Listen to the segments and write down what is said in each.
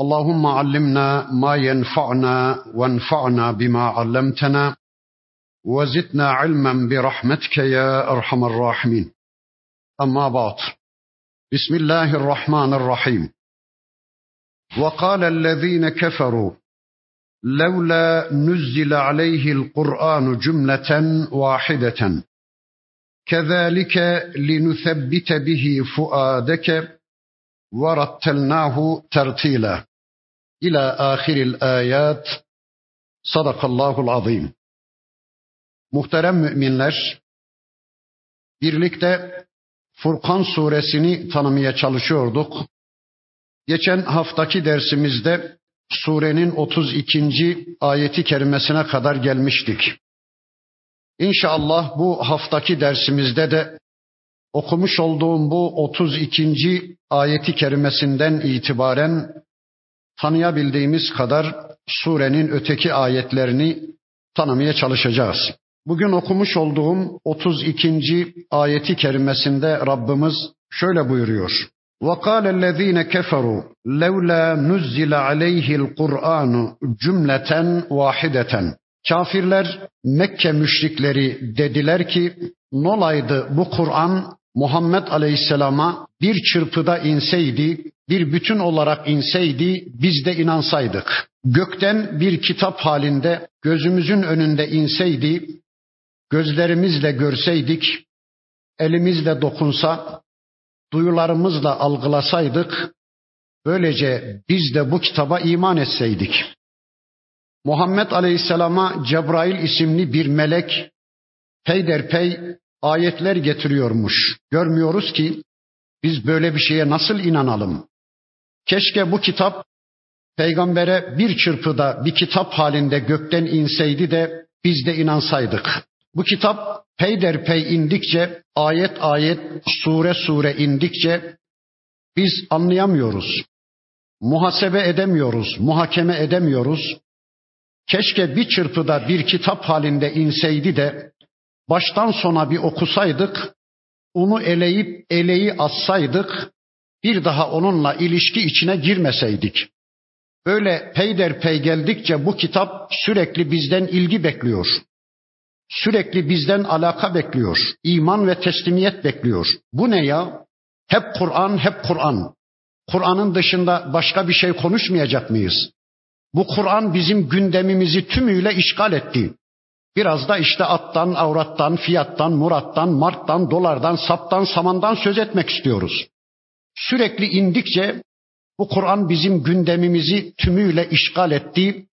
اللهم علمنا ما ينفعنا وانفعنا بما علمتنا وزدنا علما برحمتك يا أرحم الراحمين. أما بعد بسم الله الرحمن الرحيم. وقال الذين كفروا لولا نزل عليه القرآن جملة واحدة كذلك لنثبت به فؤادك ورتلناه ترتيلا. ila ahiril ayat. Sadakallahul azim. Muhterem müminler, birlikte Furkan suresini tanımaya çalışıyorduk. Geçen haftaki dersimizde surenin 32. ayeti kerimesine kadar gelmiştik. İnşallah bu haftaki dersimizde de okumuş olduğum bu 32. ayeti kerimesinden itibaren tanıyabildiğimiz kadar surenin öteki ayetlerini tanımaya çalışacağız. Bugün okumuş olduğum 32. ayeti kerimesinde Rabbimiz şöyle buyuruyor. وَقَالَ الَّذ۪ينَ كَفَرُوا لَوْلَا نُزِّلَ عَلَيْهِ الْقُرْآنُ cümleten vahideten. Kafirler Mekke müşrikleri dediler ki nolaydı bu Kur'an Muhammed Aleyhisselam'a bir çırpıda inseydi, bir bütün olarak inseydi biz de inansaydık. Gökten bir kitap halinde gözümüzün önünde inseydi, gözlerimizle görseydik, elimizle dokunsa, duyularımızla algılasaydık, böylece biz de bu kitaba iman etseydik. Muhammed Aleyhisselam'a Cebrail isimli bir melek peyderpey ayetler getiriyormuş. Görmüyoruz ki biz böyle bir şeye nasıl inanalım? Keşke bu kitap peygambere bir çırpıda bir kitap halinde gökten inseydi de biz de inansaydık. Bu kitap peyderpey indikçe, ayet ayet, sure sure indikçe biz anlayamıyoruz. Muhasebe edemiyoruz, muhakeme edemiyoruz. Keşke bir çırpıda bir kitap halinde inseydi de baştan sona bir okusaydık, onu eleyip eleyi assaydık, bir daha onunla ilişki içine girmeseydik. Böyle peyderpey geldikçe bu kitap sürekli bizden ilgi bekliyor. Sürekli bizden alaka bekliyor. iman ve teslimiyet bekliyor. Bu ne ya? Hep Kur'an, hep Kur'an. Kur'an'ın dışında başka bir şey konuşmayacak mıyız? Bu Kur'an bizim gündemimizi tümüyle işgal etti. Biraz da işte attan, avrattan, fiyattan, murattan, marttan, dolardan, saptan, samandan söz etmek istiyoruz. Sürekli indikçe bu Kur'an bizim gündemimizi tümüyle işgal etti.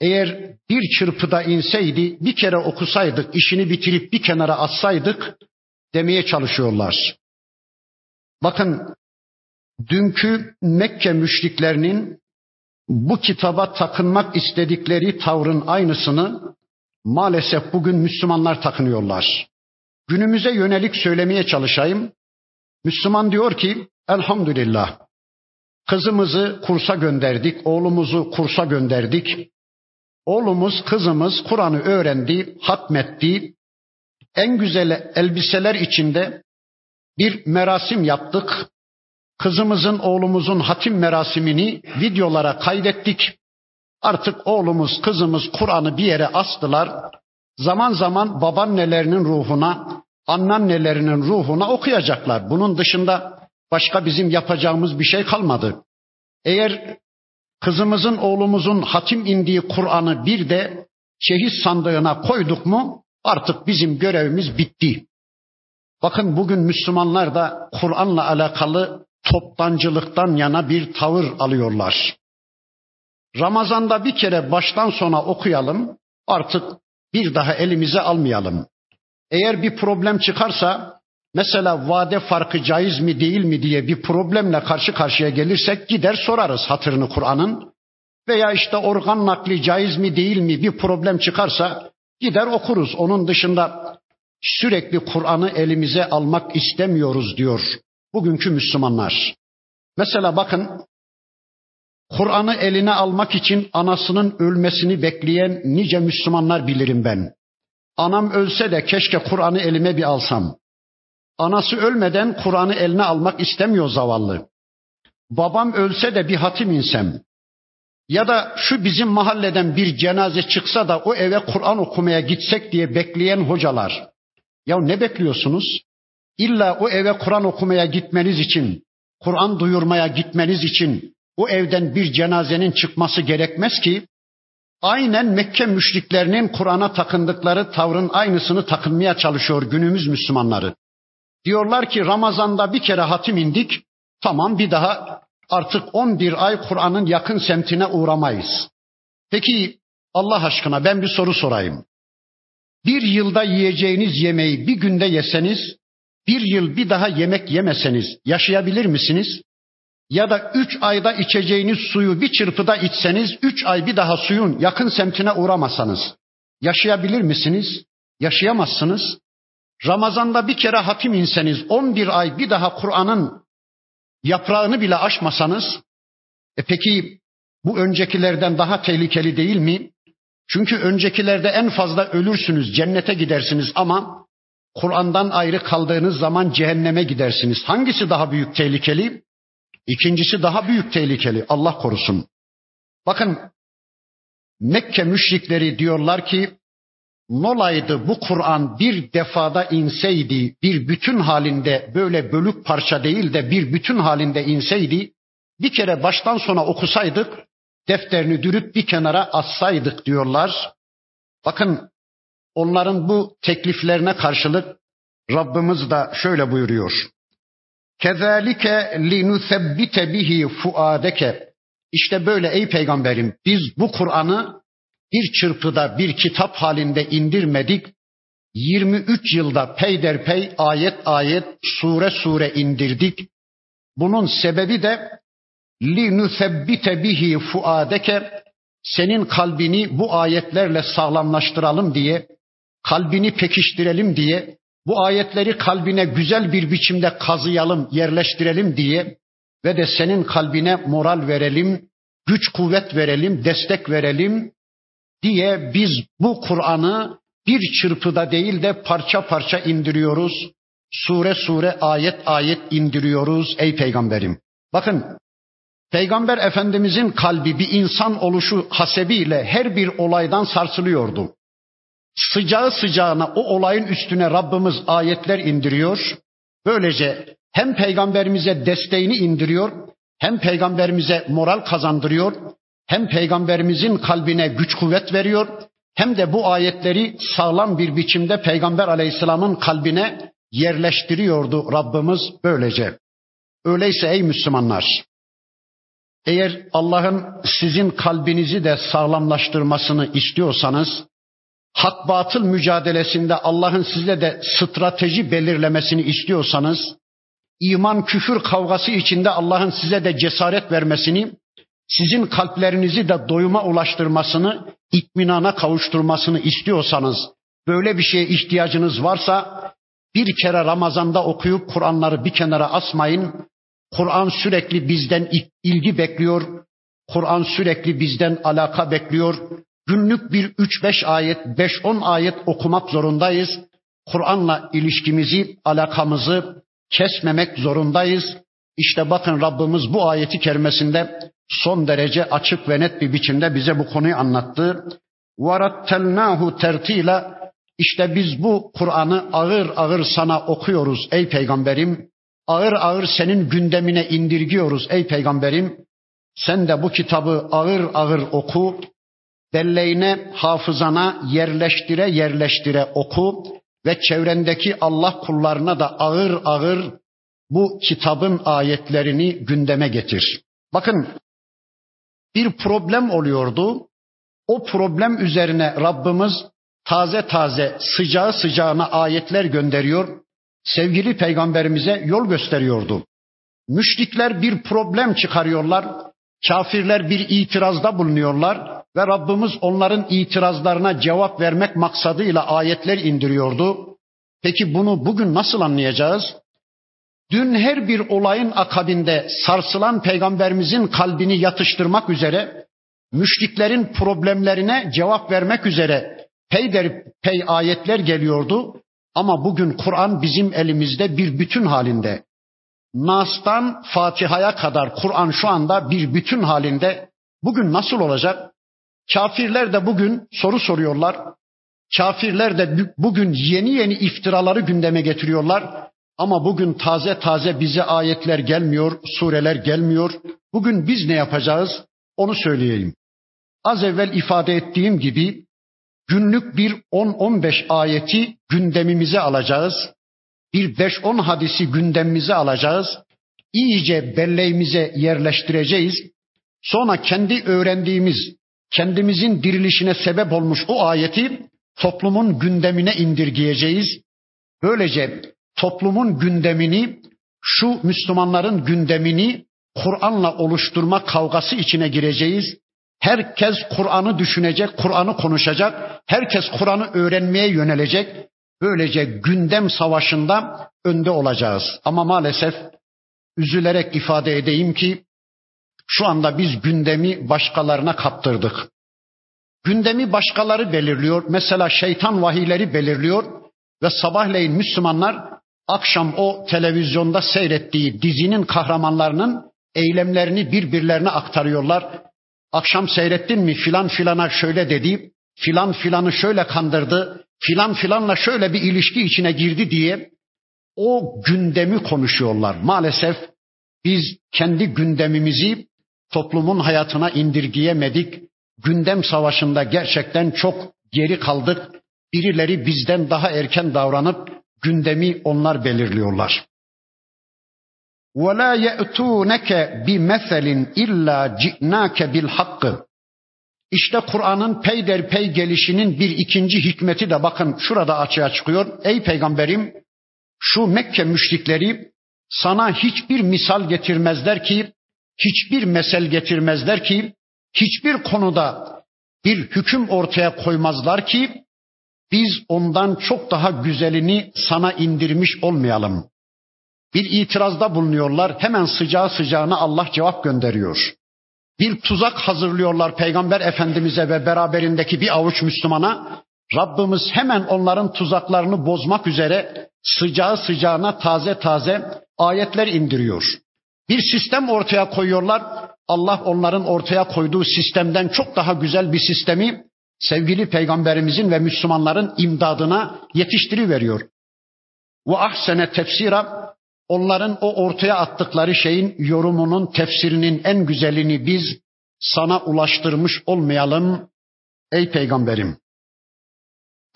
Eğer bir çırpıda inseydi, bir kere okusaydık, işini bitirip bir kenara atsaydık demeye çalışıyorlar. Bakın dünkü Mekke müşriklerinin bu kitaba takınmak istedikleri tavrın aynısını maalesef bugün Müslümanlar takınıyorlar. Günümüze yönelik söylemeye çalışayım. Müslüman diyor ki elhamdülillah kızımızı kursa gönderdik, oğlumuzu kursa gönderdik. Oğlumuz, kızımız Kur'an'ı öğrendi, hatmetti. En güzel elbiseler içinde bir merasim yaptık. Kızımızın, oğlumuzun hatim merasimini videolara kaydettik. Artık oğlumuz, kızımız Kur'an'ı bir yere astılar. Zaman zaman babaannelerinin ruhuna, anneannelerinin ruhuna okuyacaklar. Bunun dışında başka bizim yapacağımız bir şey kalmadı. Eğer kızımızın, oğlumuzun hatim indiği Kur'an'ı bir de şehit sandığına koyduk mu artık bizim görevimiz bitti. Bakın bugün Müslümanlar da Kur'an'la alakalı toptancılıktan yana bir tavır alıyorlar. Ramazanda bir kere baştan sona okuyalım, artık bir daha elimize almayalım. Eğer bir problem çıkarsa, mesela vade farkı caiz mi değil mi diye bir problemle karşı karşıya gelirsek gider sorarız hatırını Kur'an'ın. veya işte organ nakli caiz mi değil mi bir problem çıkarsa gider okuruz. Onun dışında sürekli Kur'an'ı elimize almak istemiyoruz diyor bugünkü Müslümanlar. Mesela bakın Kur'an'ı eline almak için anasının ölmesini bekleyen nice Müslümanlar bilirim ben. Anam ölse de keşke Kur'an'ı elime bir alsam. Anası ölmeden Kur'an'ı eline almak istemiyor zavallı. Babam ölse de bir hatim insem. Ya da şu bizim mahalleden bir cenaze çıksa da o eve Kur'an okumaya gitsek diye bekleyen hocalar. Ya ne bekliyorsunuz? İlla o eve Kur'an okumaya gitmeniz için, Kur'an duyurmaya gitmeniz için o evden bir cenazenin çıkması gerekmez ki aynen Mekke müşriklerinin Kur'an'a takındıkları tavrın aynısını takınmaya çalışıyor günümüz Müslümanları. Diyorlar ki Ramazan'da bir kere hatim indik, tamam bir daha artık 11 ay Kur'an'ın yakın semtine uğramayız. Peki Allah aşkına ben bir soru sorayım. Bir yılda yiyeceğiniz yemeği bir günde yeseniz, bir yıl bir daha yemek yemeseniz yaşayabilir misiniz? Ya da üç ayda içeceğiniz suyu bir çırpıda içseniz, üç ay bir daha suyun yakın semtine uğramasanız yaşayabilir misiniz? Yaşayamazsınız. Ramazanda bir kere hatim inseniz, on bir ay bir daha Kur'an'ın yaprağını bile aşmasanız, e peki bu öncekilerden daha tehlikeli değil mi? Çünkü öncekilerde en fazla ölürsünüz, cennete gidersiniz ama Kur'an'dan ayrı kaldığınız zaman cehenneme gidersiniz. Hangisi daha büyük tehlikeli? İkincisi daha büyük tehlikeli. Allah korusun. Bakın Mekke müşrikleri diyorlar ki nolaydı bu Kur'an bir defada inseydi, bir bütün halinde böyle bölük parça değil de bir bütün halinde inseydi, bir kere baştan sona okusaydık, defterini dürüp bir kenara assaydık diyorlar. Bakın onların bu tekliflerine karşılık Rabbimiz de şöyle buyuruyor. Kezalike linusebbite bihi fuadeke. İşte böyle ey peygamberim biz bu Kur'an'ı bir çırpıda bir kitap halinde indirmedik. 23 yılda peyderpey ayet ayet sure sure indirdik. Bunun sebebi de li nusebbite bihi fuadeke senin kalbini bu ayetlerle sağlamlaştıralım diye, kalbini pekiştirelim diye, bu ayetleri kalbine güzel bir biçimde kazıyalım, yerleştirelim diye ve de senin kalbine moral verelim, güç kuvvet verelim, destek verelim diye biz bu Kur'an'ı bir çırpıda değil de parça parça indiriyoruz. Sure sure ayet ayet indiriyoruz ey peygamberim. Bakın Peygamber Efendimizin kalbi bir insan oluşu hasebiyle her bir olaydan sarsılıyordu. Sıcağı sıcağına o olayın üstüne Rabbimiz ayetler indiriyor. Böylece hem peygamberimize desteğini indiriyor, hem peygamberimize moral kazandırıyor, hem peygamberimizin kalbine güç kuvvet veriyor, hem de bu ayetleri sağlam bir biçimde peygamber aleyhisselamın kalbine yerleştiriyordu Rabbimiz böylece. Öyleyse ey Müslümanlar, eğer Allah'ın sizin kalbinizi de sağlamlaştırmasını istiyorsanız, hak batıl mücadelesinde Allah'ın size de strateji belirlemesini istiyorsanız, iman küfür kavgası içinde Allah'ın size de cesaret vermesini, sizin kalplerinizi de doyuma ulaştırmasını, itminana kavuşturmasını istiyorsanız, böyle bir şeye ihtiyacınız varsa bir kere Ramazan'da okuyup Kur'anları bir kenara asmayın. Kur'an sürekli bizden ilgi bekliyor. Kur'an sürekli bizden alaka bekliyor. Günlük bir üç beş ayet, beş on ayet okumak zorundayız. Kur'an'la ilişkimizi, alakamızı kesmemek zorundayız. İşte bakın Rabbimiz bu ayeti kerimesinde son derece açık ve net bir biçimde bize bu konuyu anlattı. وَرَتَّلْنَاهُ tertila İşte biz bu Kur'an'ı ağır ağır sana okuyoruz ey peygamberim. Ağır ağır senin gündemine indirgiyoruz ey peygamberim. Sen de bu kitabı ağır ağır oku. Belleğine, hafızana yerleştire yerleştire oku ve çevrendeki Allah kullarına da ağır ağır bu kitabın ayetlerini gündeme getir. Bakın bir problem oluyordu. O problem üzerine Rabbimiz taze taze sıcağı sıcağına ayetler gönderiyor. Sevgili peygamberimize yol gösteriyordu. Müşrikler bir problem çıkarıyorlar. Kafirler bir itirazda bulunuyorlar ve Rabbimiz onların itirazlarına cevap vermek maksadıyla ayetler indiriyordu. Peki bunu bugün nasıl anlayacağız? Dün her bir olayın akabinde sarsılan peygamberimizin kalbini yatıştırmak üzere, müşriklerin problemlerine cevap vermek üzere peyder pey ayetler geliyordu. Ama bugün Kur'an bizim elimizde bir bütün halinde. Nas'tan Fatiha'ya kadar Kur'an şu anda bir bütün halinde. Bugün nasıl olacak? Kafirler de bugün soru soruyorlar. Kafirler de bugün yeni yeni iftiraları gündeme getiriyorlar. Ama bugün taze taze bize ayetler gelmiyor, sureler gelmiyor. Bugün biz ne yapacağız? Onu söyleyeyim. Az evvel ifade ettiğim gibi günlük bir 10-15 ayeti gündemimize alacağız. Bir 5-10 hadisi gündemimize alacağız. İyice belleğimize yerleştireceğiz. Sonra kendi öğrendiğimiz, kendimizin dirilişine sebep olmuş o ayeti toplumun gündemine indirgeyeceğiz. Böylece toplumun gündemini, şu Müslümanların gündemini Kur'an'la oluşturma kavgası içine gireceğiz. Herkes Kur'an'ı düşünecek, Kur'an'ı konuşacak. Herkes Kur'an'ı öğrenmeye yönelecek. Böylece gündem savaşında önde olacağız. Ama maalesef üzülerek ifade edeyim ki şu anda biz gündemi başkalarına kaptırdık. Gündemi başkaları belirliyor. Mesela şeytan vahiyleri belirliyor ve sabahleyin Müslümanlar akşam o televizyonda seyrettiği dizinin kahramanlarının eylemlerini birbirlerine aktarıyorlar. Akşam seyrettin mi filan filana şöyle dedi, filan filanı şöyle kandırdı, filan filanla şöyle bir ilişki içine girdi diye o gündemi konuşuyorlar. Maalesef biz kendi gündemimizi toplumun hayatına indirgeyemedik gündem savaşında gerçekten çok geri kaldık. Birileri bizden daha erken davranıp gündemi onlar belirliyorlar. وَلَا يَأْتُونَكَ بِمَثَلٍ اِلَّا جِئْنَاكَ بِالْحَقِّ işte Kur'an'ın peyderpey gelişinin bir ikinci hikmeti de bakın şurada açığa çıkıyor. Ey peygamberim şu Mekke müşrikleri sana hiçbir misal getirmezler ki, hiçbir mesel getirmezler ki hiçbir konuda bir hüküm ortaya koymazlar ki biz ondan çok daha güzelini sana indirmiş olmayalım. Bir itirazda bulunuyorlar. Hemen sıcağı sıcağına Allah cevap gönderiyor. Bir tuzak hazırlıyorlar Peygamber Efendimiz'e ve beraberindeki bir avuç Müslümana. Rabbimiz hemen onların tuzaklarını bozmak üzere sıcağı sıcağına taze taze ayetler indiriyor. Bir sistem ortaya koyuyorlar. Allah onların ortaya koyduğu sistemden çok daha güzel bir sistemi sevgili peygamberimizin ve Müslümanların imdadına yetiştiriveriyor. Ve ahsene tefsira onların o ortaya attıkları şeyin yorumunun, tefsirinin en güzelini biz sana ulaştırmış olmayalım ey peygamberim.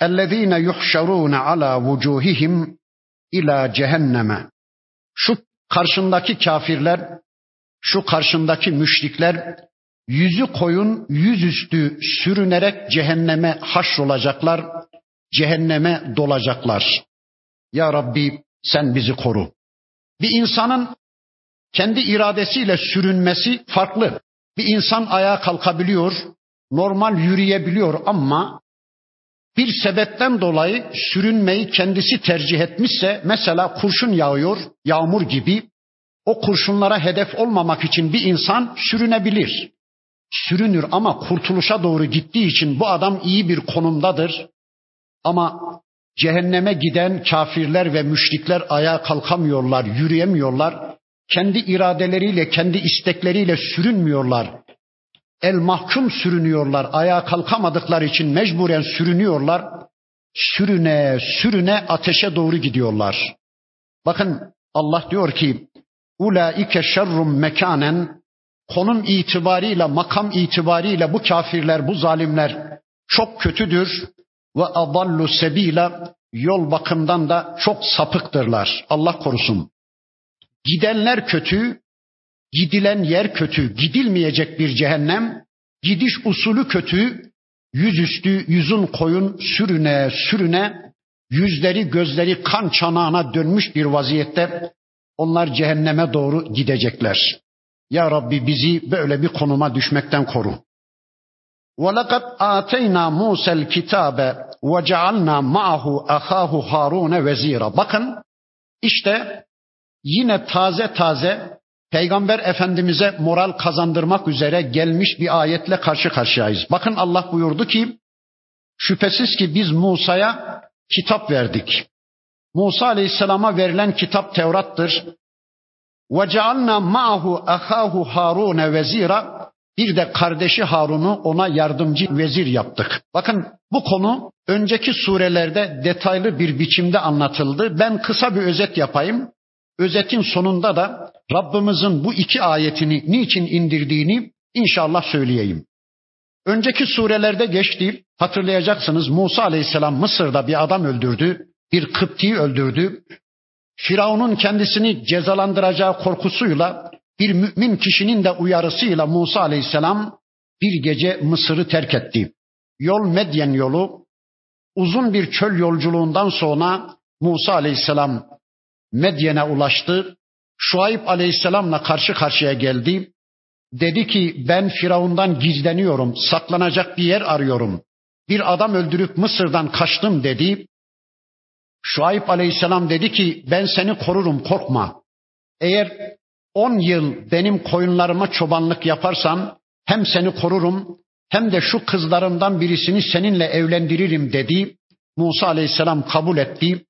اَلَّذ۪ينَ يُحْشَرُونَ عَلَى وُجُوهِهِمْ ila cehenneme. Şu karşındaki kafirler şu karşındaki müşrikler yüzü koyun yüzüstü sürünerek cehenneme haşrolacaklar, cehenneme dolacaklar. Ya Rabbi sen bizi koru. Bir insanın kendi iradesiyle sürünmesi farklı. Bir insan ayağa kalkabiliyor, normal yürüyebiliyor ama bir sebepten dolayı sürünmeyi kendisi tercih etmişse mesela kurşun yağıyor, yağmur gibi o kurşunlara hedef olmamak için bir insan sürünebilir. Sürünür ama kurtuluşa doğru gittiği için bu adam iyi bir konumdadır. Ama cehenneme giden kafirler ve müşrikler ayağa kalkamıyorlar, yürüyemiyorlar. Kendi iradeleriyle, kendi istekleriyle sürünmüyorlar. El mahkum sürünüyorlar. Ayağa kalkamadıkları için mecburen sürünüyorlar. Sürüne, sürüne ateşe doğru gidiyorlar. Bakın Allah diyor ki Ulaike şerrum mekanen konum itibariyle, makam itibariyle bu kafirler, bu zalimler çok kötüdür ve adallu sebila yol bakımdan da çok sapıktırlar. Allah korusun. Gidenler kötü, gidilen yer kötü, gidilmeyecek bir cehennem, gidiş usulü kötü, yüzüstü, yüzün koyun sürüne sürüne, yüzleri gözleri kan çanağına dönmüş bir vaziyette onlar cehenneme doğru gidecekler. Ya Rabbi bizi böyle bir konuma düşmekten koru. وَلَقَدْ آتَيْنَا مُوسَى الْكِتَابَ وَجَعَلْنَا مَعَهُ أَخَاهُ هَارُونَ وَزِيرًا Bakın işte yine taze taze Peygamber Efendimiz'e moral kazandırmak üzere gelmiş bir ayetle karşı karşıyayız. Bakın Allah buyurdu ki şüphesiz ki biz Musa'ya kitap verdik. Musa Aleyhisselam'a verilen kitap Tevrat'tır. وَجَعَلْنَا مَعَهُ أَخَاهُ هَارُونَ vezira bir de kardeşi Harun'u ona yardımcı vezir yaptık. Bakın bu konu önceki surelerde detaylı bir biçimde anlatıldı. Ben kısa bir özet yapayım. Özetin sonunda da Rabbimizin bu iki ayetini niçin indirdiğini inşallah söyleyeyim. Önceki surelerde geçti. Hatırlayacaksınız Musa Aleyhisselam Mısır'da bir adam öldürdü. Bir Kıpti'yi öldürdü. Firavun'un kendisini cezalandıracağı korkusuyla bir mümin kişinin de uyarısıyla Musa Aleyhisselam bir gece Mısır'ı terk etti. Yol Medyen yolu uzun bir çöl yolculuğundan sonra Musa Aleyhisselam Medyen'e ulaştı. Şuayb Aleyhisselam'la karşı karşıya geldi. Dedi ki ben Firavundan gizleniyorum, saklanacak bir yer arıyorum. Bir adam öldürüp Mısır'dan kaçtım dedi. Şuayb Aleyhisselam dedi ki ben seni korurum korkma. Eğer on yıl benim koyunlarıma çobanlık yaparsan hem seni korurum hem de şu kızlarımdan birisini seninle evlendiririm dedi. Musa Aleyhisselam kabul etti.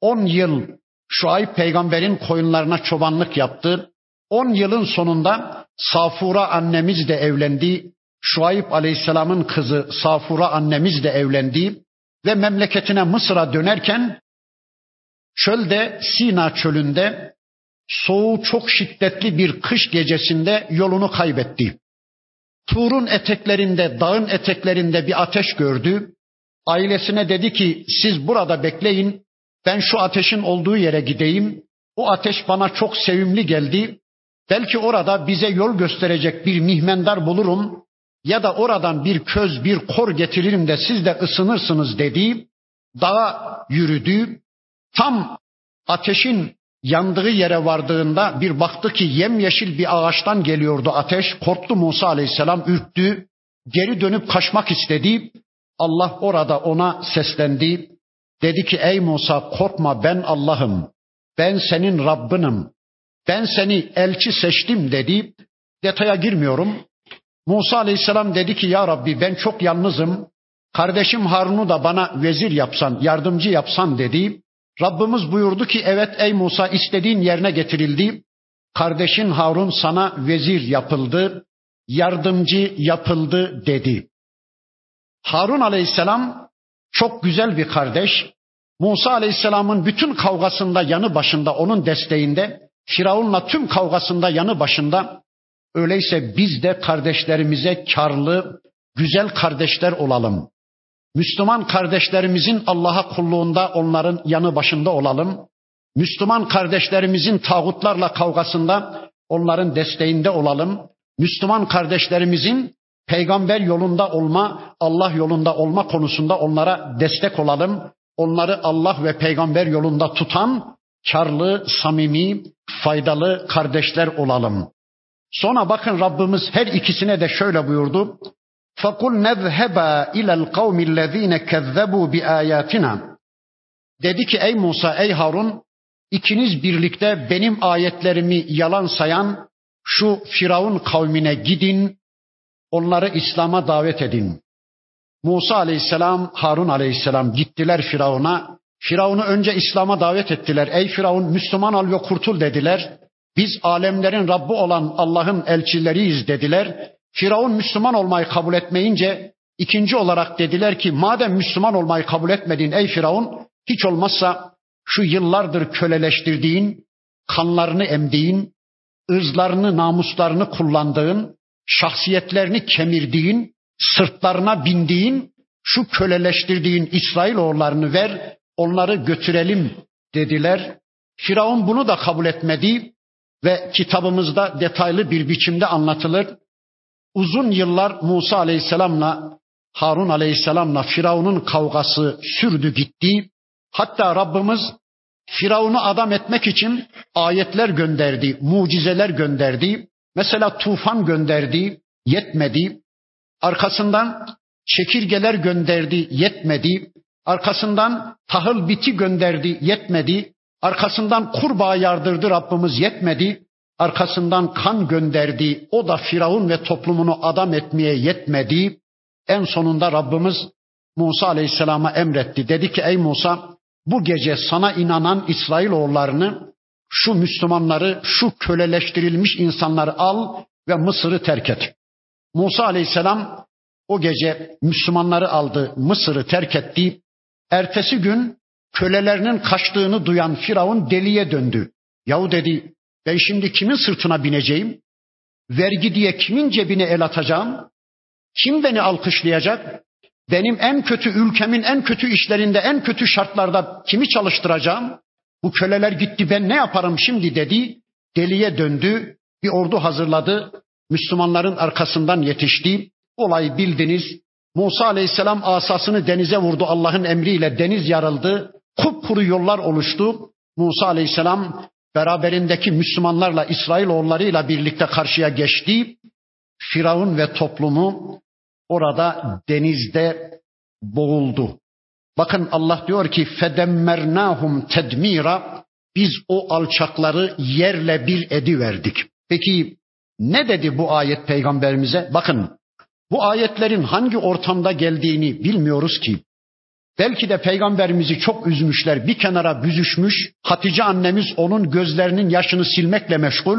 On yıl Şuayb peygamberin koyunlarına çobanlık yaptı. On yılın sonunda Safura annemiz de evlendi. Şuayb Aleyhisselam'ın kızı Safura annemiz de evlendi ve memleketine Mısır'a dönerken çölde Sina çölünde soğuğu çok şiddetli bir kış gecesinde yolunu kaybetti. Tur'un eteklerinde, dağın eteklerinde bir ateş gördü. Ailesine dedi ki siz burada bekleyin. Ben şu ateşin olduğu yere gideyim. O ateş bana çok sevimli geldi. Belki orada bize yol gösterecek bir mihmendar bulurum ya da oradan bir köz, bir kor getiririm de siz de ısınırsınız dedi. Dağa yürüdü. Tam ateşin yandığı yere vardığında bir baktı ki yemyeşil bir ağaçtan geliyordu ateş. Korktu Musa aleyhisselam ürktü. Geri dönüp kaçmak istedi. Allah orada ona seslendi. Dedi ki ey Musa korkma ben Allah'ım. Ben senin Rabbinim. Ben seni elçi seçtim dedi. Detaya girmiyorum. Musa aleyhisselam dedi ki ya Rabbi ben çok yalnızım. Kardeşim Harun'u da bana vezir yapsan, yardımcı yapsan dedi. Rabbimiz buyurdu ki evet ey Musa istediğin yerine getirildi. Kardeşin Harun sana vezir yapıldı, yardımcı yapıldı dedi. Harun aleyhisselam çok güzel bir kardeş. Musa aleyhisselamın bütün kavgasında yanı başında onun desteğinde, Firavun'la tüm kavgasında yanı başında. Öyleyse biz de kardeşlerimize karlı, güzel kardeşler olalım. Müslüman kardeşlerimizin Allah'a kulluğunda onların yanı başında olalım. Müslüman kardeşlerimizin tağutlarla kavgasında onların desteğinde olalım. Müslüman kardeşlerimizin peygamber yolunda olma, Allah yolunda olma konusunda onlara destek olalım. Onları Allah ve peygamber yolunda tutan karlı, samimi, faydalı kardeşler olalım. Sonra bakın Rabbimiz her ikisine de şöyle buyurdu. فَقُلْ نَذْهَبَا اِلَى الْقَوْمِ الَّذ۪ينَ كَذَّبُوا بِآيَاتِنَا Dedi ki ey Musa, ey Harun, ikiniz birlikte benim ayetlerimi yalan sayan şu Firavun kavmine gidin, onları İslam'a davet edin. Musa aleyhisselam, Harun aleyhisselam gittiler Firavun'a. Firavun'u önce İslam'a davet ettiler. Ey Firavun Müslüman ol ve kurtul dediler. Biz alemlerin Rabbi olan Allah'ın elçileriyiz dediler. Firavun Müslüman olmayı kabul etmeyince ikinci olarak dediler ki madem Müslüman olmayı kabul etmedin ey Firavun hiç olmazsa şu yıllardır köleleştirdiğin, kanlarını emdiğin, ırzlarını, namuslarını kullandığın, şahsiyetlerini kemirdiğin, sırtlarına bindiğin, şu köleleştirdiğin İsrailoğullarını ver, onları götürelim dediler. Firavun bunu da kabul etmedi ve kitabımızda detaylı bir biçimde anlatılır. Uzun yıllar Musa Aleyhisselam'la Harun Aleyhisselam'la Firavun'un kavgası sürdü gitti. Hatta Rabbimiz Firavun'u adam etmek için ayetler gönderdi, mucizeler gönderdi. Mesela tufan gönderdi, yetmedi. Arkasından çekirgeler gönderdi, yetmedi. Arkasından tahıl biti gönderdi, yetmedi. Arkasından kurbağa yardırdı Rabbimiz yetmedi. Arkasından kan gönderdi. O da Firavun ve toplumunu adam etmeye yetmedi. En sonunda Rabbimiz Musa Aleyhisselam'a emretti. Dedi ki ey Musa bu gece sana inanan İsrailoğullarını şu Müslümanları, şu köleleştirilmiş insanları al ve Mısır'ı terk et. Musa Aleyhisselam o gece Müslümanları aldı, Mısır'ı terk etti. Ertesi gün kölelerinin kaçtığını duyan Firavun deliye döndü. Yahu dedi, ben şimdi kimin sırtına bineceğim? Vergi diye kimin cebine el atacağım? Kim beni alkışlayacak? Benim en kötü ülkemin en kötü işlerinde, en kötü şartlarda kimi çalıştıracağım? Bu köleler gitti ben ne yaparım şimdi dedi. Deliye döndü. Bir ordu hazırladı. Müslümanların arkasından yetişti. Olayı bildiniz. Musa aleyhisselam asasını denize vurdu Allah'ın emriyle. Deniz yarıldı. Kupkuru yollar oluştu. Musa aleyhisselam beraberindeki Müslümanlarla İsrailoğullarıyla birlikte karşıya geçti. Firavun ve toplumu orada denizde boğuldu. Bakın Allah diyor ki fedemmernahum tedmira biz o alçakları yerle bir ediverdik. Peki ne dedi bu ayet peygamberimize? Bakın bu ayetlerin hangi ortamda geldiğini bilmiyoruz ki. Belki de peygamberimizi çok üzmüşler, bir kenara büzüşmüş. Hatice annemiz onun gözlerinin yaşını silmekle meşgul.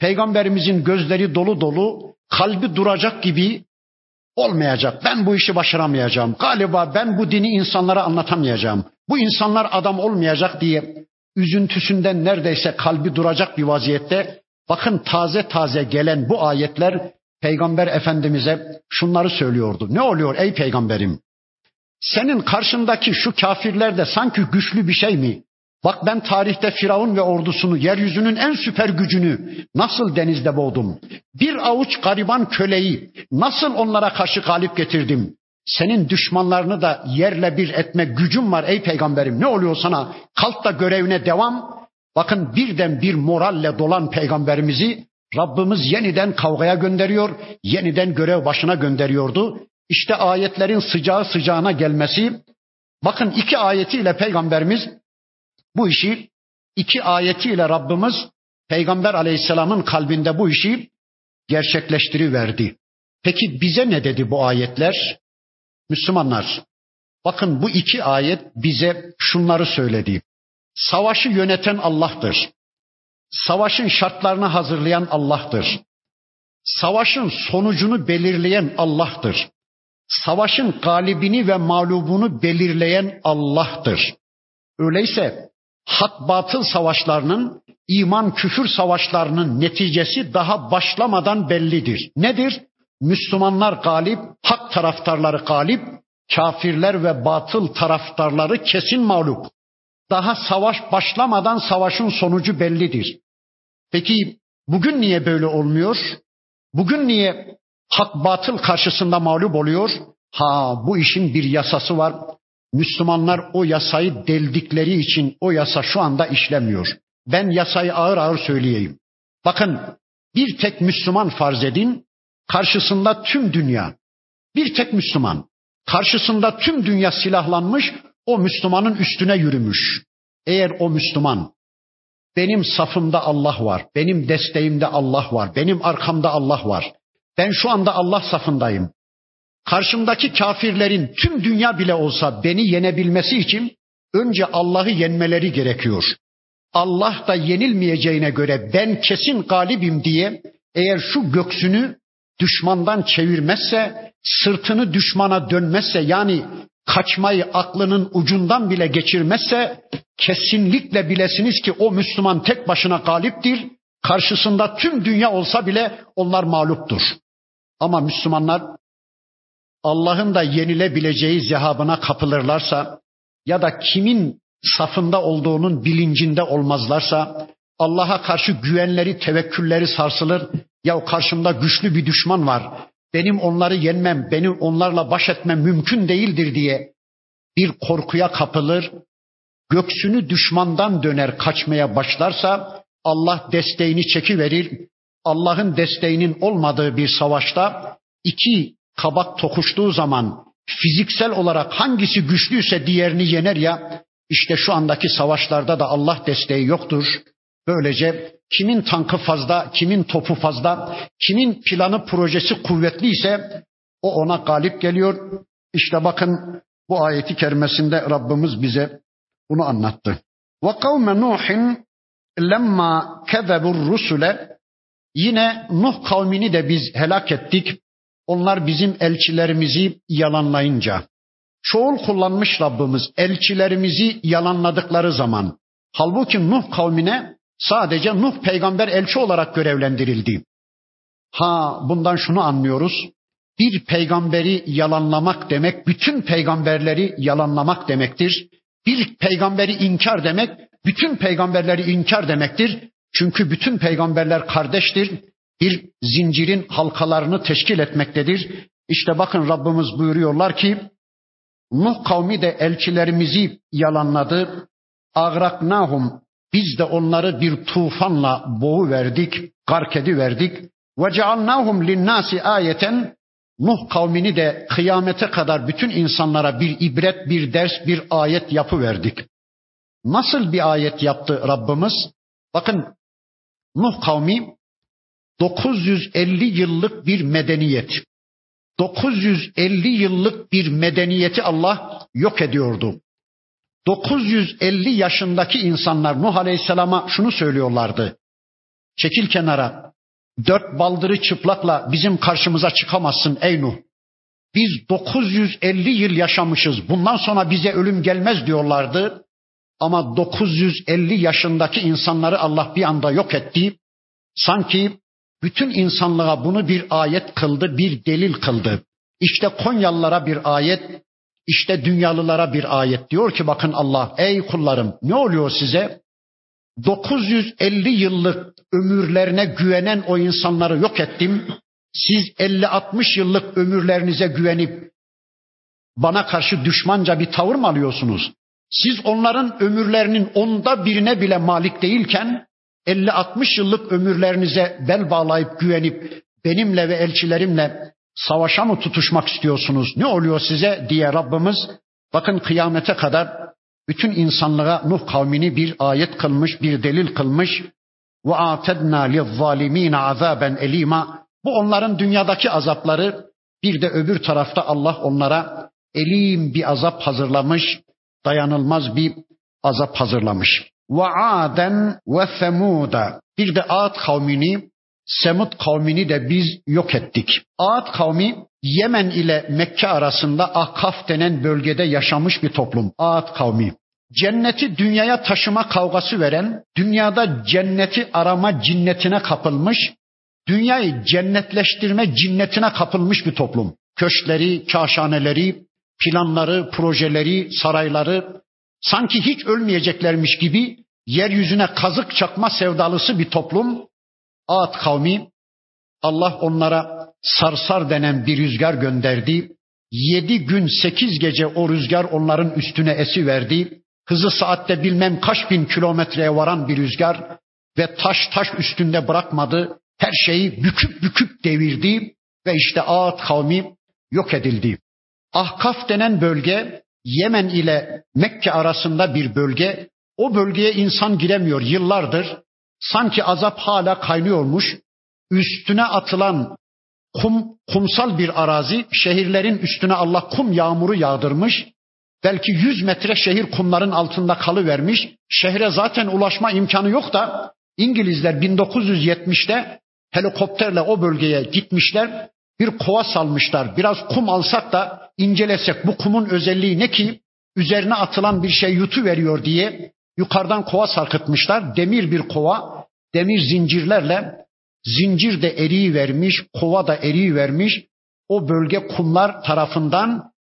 Peygamberimizin gözleri dolu dolu, kalbi duracak gibi olmayacak. Ben bu işi başaramayacağım. Galiba ben bu dini insanlara anlatamayacağım. Bu insanlar adam olmayacak diye üzüntüsünden neredeyse kalbi duracak bir vaziyette bakın taze taze gelen bu ayetler Peygamber Efendimiz'e şunları söylüyordu. Ne oluyor ey peygamberim? Senin karşındaki şu kafirler de sanki güçlü bir şey mi? Bak ben tarihte Firavun ve ordusunu, yeryüzünün en süper gücünü nasıl denizde boğdum? Bir avuç gariban köleyi nasıl onlara karşı galip getirdim? Senin düşmanlarını da yerle bir etme gücüm var ey peygamberim. Ne oluyor sana? Kalk da görevine devam. Bakın birden bir moralle dolan peygamberimizi Rabbimiz yeniden kavgaya gönderiyor, yeniden görev başına gönderiyordu. İşte ayetlerin sıcağı sıcağına gelmesi. Bakın iki ayetiyle peygamberimiz bu işi iki ayetiyle Rabbimiz Peygamber Aleyhisselam'ın kalbinde bu işi gerçekleştiriverdi. Peki bize ne dedi bu ayetler? Müslümanlar, bakın bu iki ayet bize şunları söyledi. Savaşı yöneten Allah'tır. Savaşın şartlarını hazırlayan Allah'tır. Savaşın sonucunu belirleyen Allah'tır. Savaşın galibini ve mağlubunu belirleyen Allah'tır. Öyleyse hak batıl savaşlarının, iman küfür savaşlarının neticesi daha başlamadan bellidir. Nedir? Müslümanlar galip, hak taraftarları galip, kafirler ve batıl taraftarları kesin mağlup. Daha savaş başlamadan savaşın sonucu bellidir. Peki bugün niye böyle olmuyor? Bugün niye hak batıl karşısında mağlup oluyor? Ha bu işin bir yasası var. Müslümanlar o yasayı deldikleri için o yasa şu anda işlemiyor. Ben yasayı ağır ağır söyleyeyim. Bakın bir tek Müslüman farz edin, karşısında tüm dünya. Bir tek Müslüman. Karşısında tüm dünya silahlanmış, o Müslümanın üstüne yürümüş. Eğer o Müslüman benim safımda Allah var, benim desteğimde Allah var, benim arkamda Allah var. Ben şu anda Allah safındayım. Karşımdaki kafirlerin tüm dünya bile olsa beni yenebilmesi için önce Allah'ı yenmeleri gerekiyor. Allah da yenilmeyeceğine göre ben kesin galibim diye eğer şu göksünü düşmandan çevirmezse, sırtını düşmana dönmezse yani kaçmayı aklının ucundan bile geçirmezse kesinlikle bilesiniz ki o Müslüman tek başına galiptir. Karşısında tüm dünya olsa bile onlar mağluptur. Ama Müslümanlar Allah'ın da yenilebileceği zehabına kapılırlarsa ya da kimin safında olduğunun bilincinde olmazlarsa Allah'a karşı güvenleri, tevekkülleri sarsılır. Ya karşımda güçlü bir düşman var. Benim onları yenmem, benim onlarla baş etmem mümkün değildir diye bir korkuya kapılır. Göksünü düşmandan döner kaçmaya başlarsa Allah desteğini çekiverir. Allah'ın desteğinin olmadığı bir savaşta iki kabak tokuştuğu zaman fiziksel olarak hangisi güçlüyse diğerini yener ya işte şu andaki savaşlarda da Allah desteği yoktur. Böylece kimin tankı fazla, kimin topu fazla, kimin planı projesi kuvvetliyse o ona galip geliyor. İşte bakın bu ayeti kerimesinde Rabbimiz bize bunu anlattı. Ve kavme Nuhin lemma kezebur yine Nuh kavmini de biz helak ettik. Onlar bizim elçilerimizi yalanlayınca. Çoğul kullanmış Rabbimiz elçilerimizi yalanladıkları zaman. Halbuki Nuh kavmine sadece Nuh peygamber elçi olarak görevlendirildi. Ha bundan şunu anlıyoruz. Bir peygamberi yalanlamak demek bütün peygamberleri yalanlamak demektir. Bir peygamberi inkar demek bütün peygamberleri inkar demektir. Çünkü bütün peygamberler kardeştir. Bir zincirin halkalarını teşkil etmektedir. İşte bakın Rabbimiz buyuruyorlar ki Nuh kavmi de elçilerimizi yalanladı. Agraknahum biz de onları bir tufanla boğu verdik, gark verdik. Ve cealnahum linnasi ayeten Nuh kavmini de kıyamete kadar bütün insanlara bir ibret, bir ders, bir ayet yapı verdik. Nasıl bir ayet yaptı Rabbimiz? Bakın Nuh kavmi 950 yıllık bir medeniyet. 950 yıllık bir medeniyeti Allah yok ediyordu. 950 yaşındaki insanlar Nuh Aleyhisselam'a şunu söylüyorlardı. Çekil kenara. Dört baldırı çıplakla bizim karşımıza çıkamazsın ey Nuh. Biz 950 yıl yaşamışız. Bundan sonra bize ölüm gelmez diyorlardı. Ama 950 yaşındaki insanları Allah bir anda yok etti. Sanki bütün insanlığa bunu bir ayet kıldı, bir delil kıldı. İşte Konyalılara bir ayet, işte dünyalılara bir ayet. Diyor ki bakın Allah, ey kullarım ne oluyor size? 950 yıllık ömürlerine güvenen o insanları yok ettim. Siz 50-60 yıllık ömürlerinize güvenip bana karşı düşmanca bir tavır mı alıyorsunuz? Siz onların ömürlerinin onda birine bile malik değilken 50-60 yıllık ömürlerinize bel bağlayıp güvenip benimle ve elçilerimle savaşa mı tutuşmak istiyorsunuz? Ne oluyor size diye Rabbimiz bakın kıyamete kadar bütün insanlığa Nuh kavmini bir ayet kılmış, bir delil kılmış. Ve atedna lizzalimine azaben elima. Bu onların dünyadaki azapları. Bir de öbür tarafta Allah onlara elim bir azap hazırlamış, dayanılmaz bir azap hazırlamış. Ve aden ve semuda. Bir de Ad kavmini, Semud kavmini de biz yok ettik. Ad kavmi Yemen ile Mekke arasında Ahkaf denen bölgede yaşamış bir toplum. Ad kavmi. Cenneti dünyaya taşıma kavgası veren, dünyada cenneti arama cinnetine kapılmış, dünyayı cennetleştirme cinnetine kapılmış bir toplum. Köşkleri, kaşaneleri, planları, projeleri, sarayları sanki hiç ölmeyeceklermiş gibi yeryüzüne kazık çakma sevdalısı bir toplum. Ad kavmi Allah onlara sarsar denen bir rüzgar gönderdi. Yedi gün sekiz gece o rüzgar onların üstüne esi verdi. Hızı saatte bilmem kaç bin kilometreye varan bir rüzgar ve taş taş üstünde bırakmadı. Her şeyi büküp büküp devirdi ve işte Ad kavmi yok edildi. Ahkaf denen bölge Yemen ile Mekke arasında bir bölge. O bölgeye insan giremiyor yıllardır. Sanki azap hala kaynıyormuş. Üstüne atılan kum, kumsal bir arazi, şehirlerin üstüne Allah kum yağmuru yağdırmış. Belki 100 metre şehir kumların altında kalıvermiş. Şehre zaten ulaşma imkanı yok da İngilizler 1970'te helikopterle o bölgeye gitmişler bir kova salmışlar. Biraz kum alsak da incelesek bu kumun özelliği ne ki? Üzerine atılan bir şey yutu veriyor diye yukarıdan kova sarkıtmışlar. Demir bir kova, demir zincirlerle zincir de eriyi vermiş, kova da eriyi vermiş. O bölge kumlar tarafından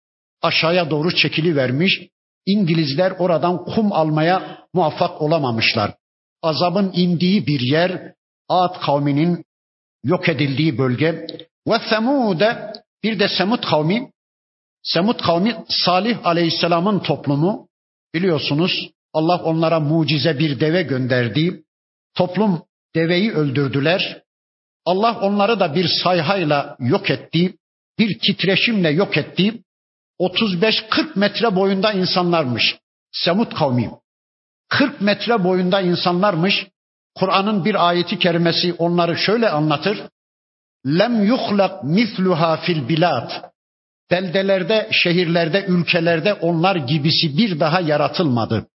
aşağıya doğru çekili vermiş. İngilizler oradan kum almaya muvaffak olamamışlar. Azabın indiği bir yer, Ad kavminin yok edildiği bölge. Ve Semud'e bir de Semud kavmi, Semud kavmi Salih Aleyhisselam'ın toplumu biliyorsunuz Allah onlara mucize bir deve gönderdi. Toplum deveyi öldürdüler. Allah onları da bir sayhayla yok etti, bir titreşimle yok etti. 35-40 metre boyunda insanlarmış. Semut kavmi. 40 metre boyunda insanlarmış. Kur'an'ın bir ayeti kerimesi onları şöyle anlatır. Lem yuhlak misluha fil bilad. Beldelerde, şehirlerde, ülkelerde onlar gibisi bir daha yaratılmadı.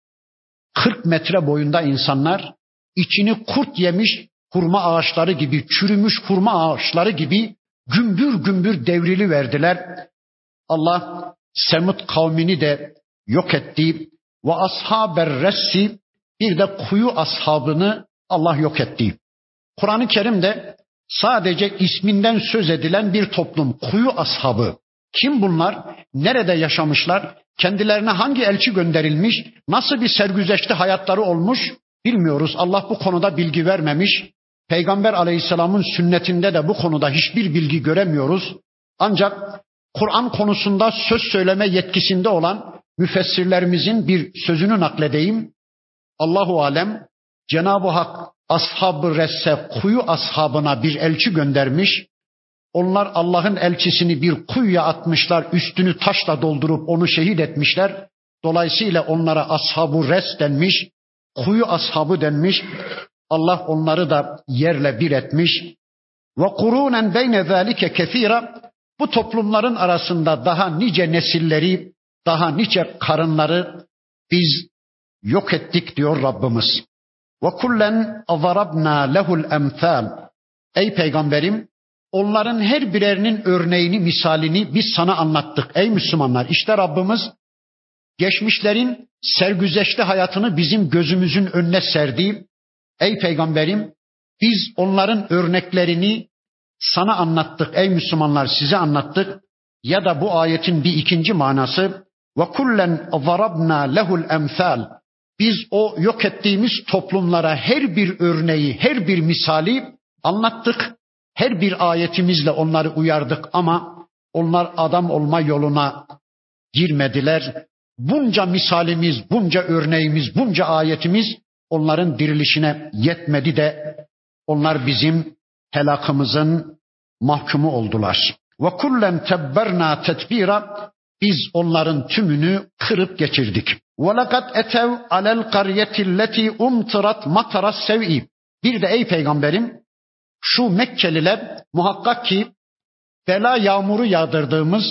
40 metre boyunda insanlar içini kurt yemiş hurma ağaçları gibi, çürümüş hurma ağaçları gibi gümbür gümbür devrili verdiler. Allah Semut kavmini de yok etti. Ve ashaber ressi bir de kuyu ashabını Allah yok etti. Kur'an-ı Kerim'de sadece isminden söz edilen bir toplum kuyu ashabı. Kim bunlar? Nerede yaşamışlar? Kendilerine hangi elçi gönderilmiş? Nasıl bir sergüzeşti hayatları olmuş? Bilmiyoruz. Allah bu konuda bilgi vermemiş. Peygamber aleyhisselamın sünnetinde de bu konuda hiçbir bilgi göremiyoruz. Ancak Kur'an konusunda söz söyleme yetkisinde olan müfessirlerimizin bir sözünü nakledeyim. Allahu alem Cenab-ı Hak ashab-ı resse kuyu ashabına bir elçi göndermiş. Onlar Allah'ın elçisini bir kuyuya atmışlar, üstünü taşla doldurup onu şehit etmişler. Dolayısıyla onlara ashab-ı res denmiş, kuyu ashabı denmiş. Allah onları da yerle bir etmiş. Ve kurunen beyne zalike kefira bu toplumların arasında daha nice nesilleri, daha nice karınları biz yok ettik diyor Rabbimiz. Ve kullen azarabna lehul emsal. Ey peygamberim onların her birerinin örneğini, misalini biz sana anlattık ey Müslümanlar. İşte Rabbimiz geçmişlerin sergüzeşte hayatını bizim gözümüzün önüne serdi. Ey peygamberim biz onların örneklerini sana anlattık ey Müslümanlar size anlattık. Ya da bu ayetin bir ikinci manası ve kullen zarabna lehul emsal. Biz o yok ettiğimiz toplumlara her bir örneği, her bir misali anlattık. Her bir ayetimizle onları uyardık ama onlar adam olma yoluna girmediler. Bunca misalimiz, bunca örneğimiz, bunca ayetimiz onların dirilişine yetmedi de onlar bizim helakımızın mahkumu oldular. Ve kullen tebberna tetbira biz onların tümünü kırıp geçirdik. Ve lekad etev alel qaryetilleti umtırat matara sev'i. Bir de ey peygamberim şu Mekkeliler muhakkak ki bela yağmuru yağdırdığımız,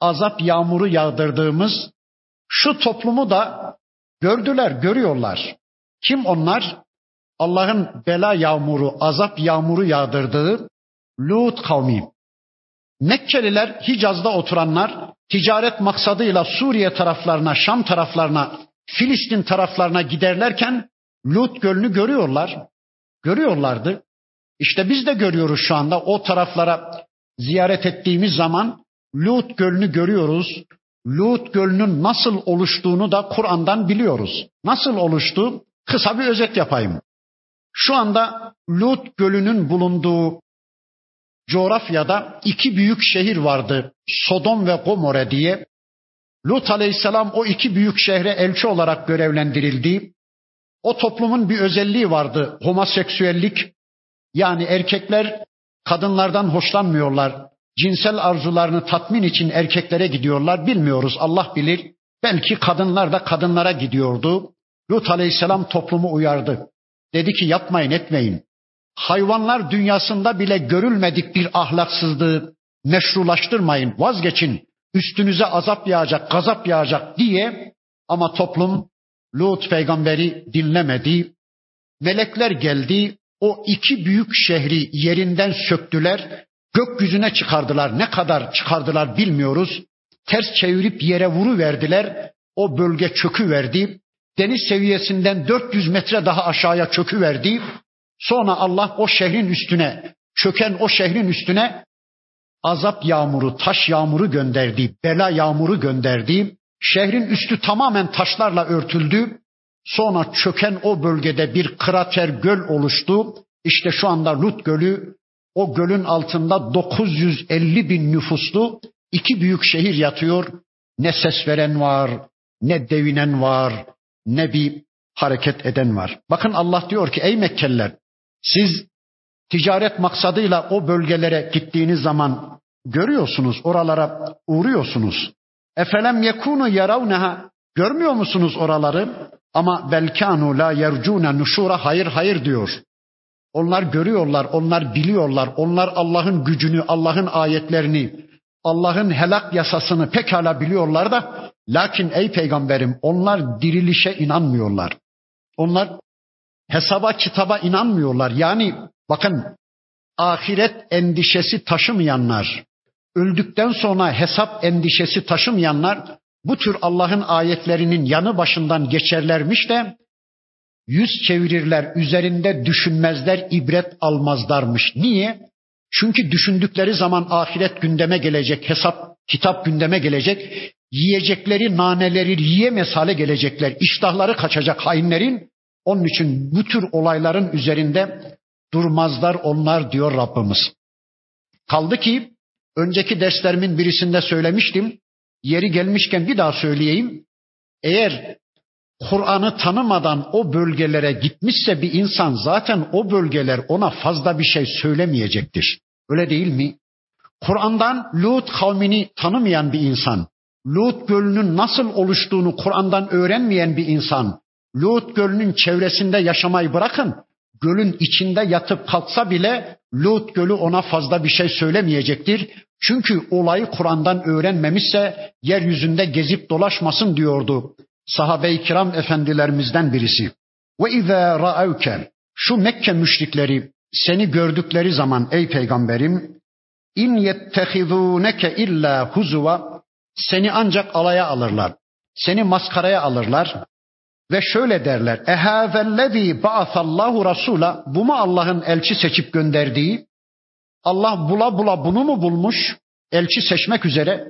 azap yağmuru yağdırdığımız şu toplumu da gördüler, görüyorlar. Kim onlar? Allah'ın bela yağmuru, azap yağmuru yağdırdığı Lut kavmi. Mekkeliler Hicaz'da oturanlar ticaret maksadıyla Suriye taraflarına, Şam taraflarına, Filistin taraflarına giderlerken Lut Gölü'nü görüyorlar. Görüyorlardı. İşte biz de görüyoruz şu anda o taraflara ziyaret ettiğimiz zaman Lut Gölü'nü görüyoruz. Lut Gölü'nün nasıl oluştuğunu da Kur'an'dan biliyoruz. Nasıl oluştu? Kısa bir özet yapayım. Şu anda Lut Gölü'nün bulunduğu coğrafyada iki büyük şehir vardı. Sodom ve Gomorre diye. Lut aleyhisselam o iki büyük şehre elçi olarak görevlendirildi. O toplumun bir özelliği vardı. Homoseksüellik. Yani erkekler kadınlardan hoşlanmıyorlar. Cinsel arzularını tatmin için erkeklere gidiyorlar. Bilmiyoruz Allah bilir. Belki kadınlar da kadınlara gidiyordu. Lut aleyhisselam toplumu uyardı. Dedi ki yapmayın etmeyin. Hayvanlar dünyasında bile görülmedik bir ahlaksızlığı meşrulaştırmayın, vazgeçin. Üstünüze azap yağacak, gazap yağacak diye ama toplum Lut peygamberi dinlemedi. Melekler geldi, o iki büyük şehri yerinden söktüler, gökyüzüne çıkardılar. Ne kadar çıkardılar bilmiyoruz. Ters çevirip yere vuru verdiler. O bölge çökü verdi. Deniz seviyesinden 400 metre daha aşağıya çökü verdi. Sonra Allah o şehrin üstüne, çöken o şehrin üstüne azap yağmuru, taş yağmuru gönderdi, bela yağmuru gönderdi. Şehrin üstü tamamen taşlarla örtüldü. Sonra çöken o bölgede bir krater göl oluştu. İşte şu anda Lut Gölü, o gölün altında 950 bin nüfuslu iki büyük şehir yatıyor. Ne ses veren var, ne devinen var, ne bir hareket eden var. Bakın Allah diyor ki ey Mekkeliler siz ticaret maksadıyla o bölgelere gittiğiniz zaman görüyorsunuz, oralara uğruyorsunuz. Efelem yekunu yaravneha görmüyor musunuz oraları? Ama belkanu la yercune nuşura hayır hayır diyor. Onlar görüyorlar, onlar biliyorlar, onlar Allah'ın gücünü, Allah'ın ayetlerini, Allah'ın helak yasasını pekala biliyorlar da lakin ey peygamberim onlar dirilişe inanmıyorlar. Onlar hesaba kitaba inanmıyorlar. Yani bakın ahiret endişesi taşımayanlar, öldükten sonra hesap endişesi taşımayanlar bu tür Allah'ın ayetlerinin yanı başından geçerlermiş de yüz çevirirler, üzerinde düşünmezler, ibret almazlarmış. Niye? Çünkü düşündükleri zaman ahiret gündeme gelecek, hesap, kitap gündeme gelecek. Yiyecekleri naneleri yiyemez hale gelecekler. İştahları kaçacak hainlerin. Onun için bu tür olayların üzerinde durmazlar onlar diyor Rabbimiz. Kaldı ki önceki derslerimin birisinde söylemiştim. Yeri gelmişken bir daha söyleyeyim. Eğer Kur'an'ı tanımadan o bölgelere gitmişse bir insan zaten o bölgeler ona fazla bir şey söylemeyecektir. Öyle değil mi? Kur'an'dan Lut kavmini tanımayan bir insan, Lut Gölü'nün nasıl oluştuğunu Kur'an'dan öğrenmeyen bir insan, Lut Gölü'nün çevresinde yaşamayı bırakın, gölün içinde yatıp kalksa bile Lut Gölü ona fazla bir şey söylemeyecektir. Çünkü olayı Kur'an'dan öğrenmemişse yeryüzünde gezip dolaşmasın diyordu sahabe-i kiram efendilerimizden birisi. Ve izâ ra'evke şu Mekke müşrikleri seni gördükleri zaman ey peygamberim in yettehizûneke illa huzuva seni ancak alaya alırlar. Seni maskaraya alırlar. Ve şöyle derler. Ehâzellezî ba'asallahu rasûla bu mu Allah'ın elçi seçip gönderdiği? Allah bula bula bunu mu bulmuş? Elçi seçmek üzere.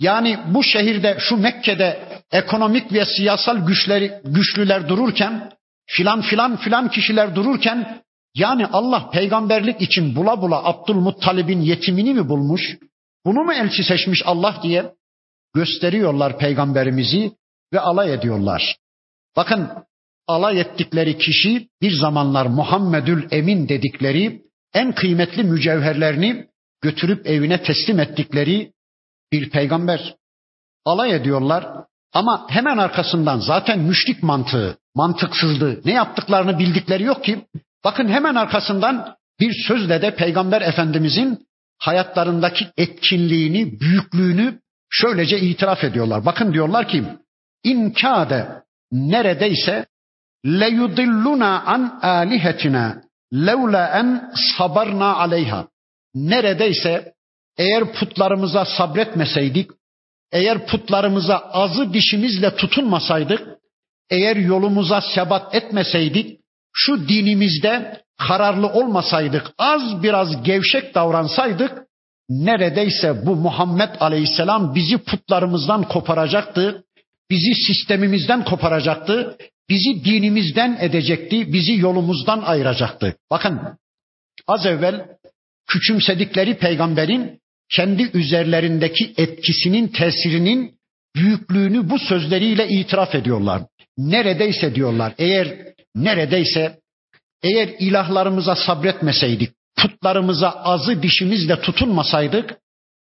Yani bu şehirde şu Mekke'de ekonomik ve siyasal güçleri güçlüler dururken filan filan filan kişiler dururken yani Allah peygamberlik için bula bula Abdülmuttalib'in yetimini mi bulmuş? Bunu mu elçi seçmiş Allah diye gösteriyorlar peygamberimizi ve alay ediyorlar. Bakın alay ettikleri kişi bir zamanlar Muhammedül Emin dedikleri en kıymetli mücevherlerini götürüp evine teslim ettikleri bir peygamber. Alay ediyorlar ama hemen arkasından zaten müşrik mantığı, mantıksızlığı, ne yaptıklarını bildikleri yok ki. Bakın hemen arkasından bir sözle de Peygamber Efendimizin hayatlarındaki etkinliğini, büyüklüğünü şöylece itiraf ediyorlar. Bakın diyorlar ki inkade neredeyse leyudilluna an alihetina levla en sabarna aleyha. Neredeyse eğer putlarımıza sabretmeseydik, eğer putlarımıza azı dişimizle tutunmasaydık, eğer yolumuza sebat etmeseydik, şu dinimizde kararlı olmasaydık, az biraz gevşek davransaydık, neredeyse bu Muhammed Aleyhisselam bizi putlarımızdan koparacaktı, bizi sistemimizden koparacaktı, bizi dinimizden edecekti, bizi yolumuzdan ayıracaktı. Bakın az evvel küçümsedikleri peygamberin kendi üzerlerindeki etkisinin, tesirinin büyüklüğünü bu sözleriyle itiraf ediyorlar. Neredeyse diyorlar eğer neredeyse eğer ilahlarımıza sabretmeseydik, putlarımıza azı dişimizle tutunmasaydık,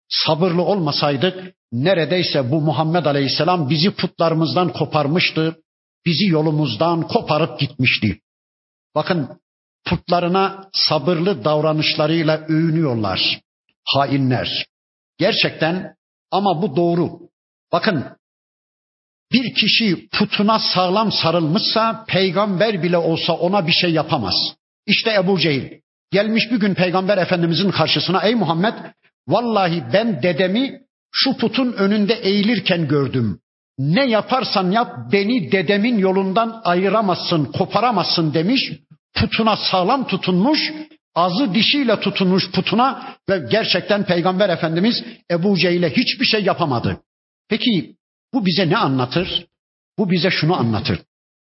sabırlı olmasaydık neredeyse bu Muhammed Aleyhisselam bizi putlarımızdan koparmıştı, bizi yolumuzdan koparıp gitmişti. Bakın putlarına sabırlı davranışlarıyla övünüyorlar hainler. Gerçekten ama bu doğru. Bakın bir kişi putuna sağlam sarılmışsa peygamber bile olsa ona bir şey yapamaz. İşte Ebu Cehil gelmiş bir gün peygamber efendimizin karşısına ey Muhammed vallahi ben dedemi şu putun önünde eğilirken gördüm. Ne yaparsan yap beni dedemin yolundan ayıramazsın, koparamazsın demiş. Putuna sağlam tutunmuş Azı dişiyle tutunmuş putuna ve gerçekten Peygamber Efendimiz Ebu Cehil'e hiçbir şey yapamadı. Peki bu bize ne anlatır? Bu bize şunu anlatır.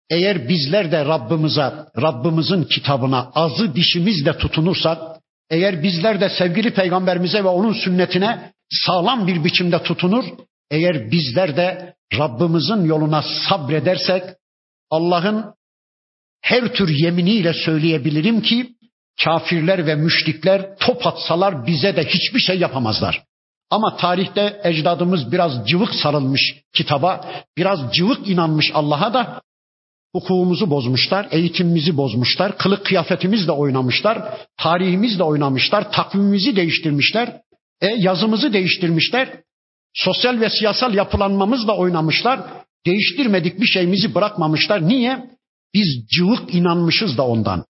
Eğer bizler de Rabbimize, Rabbimizin kitabına azı dişimizle tutunursak, eğer bizler de sevgili peygamberimize ve onun sünnetine sağlam bir biçimde tutunur, eğer bizler de Rabbimizin yoluna sabredersek, Allah'ın her tür yeminiyle söyleyebilirim ki kafirler ve müşrikler top atsalar bize de hiçbir şey yapamazlar. Ama tarihte ecdadımız biraz cıvık sarılmış kitaba, biraz cıvık inanmış Allah'a da hukukumuzu bozmuşlar, eğitimimizi bozmuşlar, kılık kıyafetimizle oynamışlar, tarihimizle oynamışlar, takvimimizi değiştirmişler, e, yazımızı değiştirmişler, sosyal ve siyasal yapılanmamızla oynamışlar, değiştirmedik bir şeyimizi bırakmamışlar. Niye? Biz cıvık inanmışız da ondan.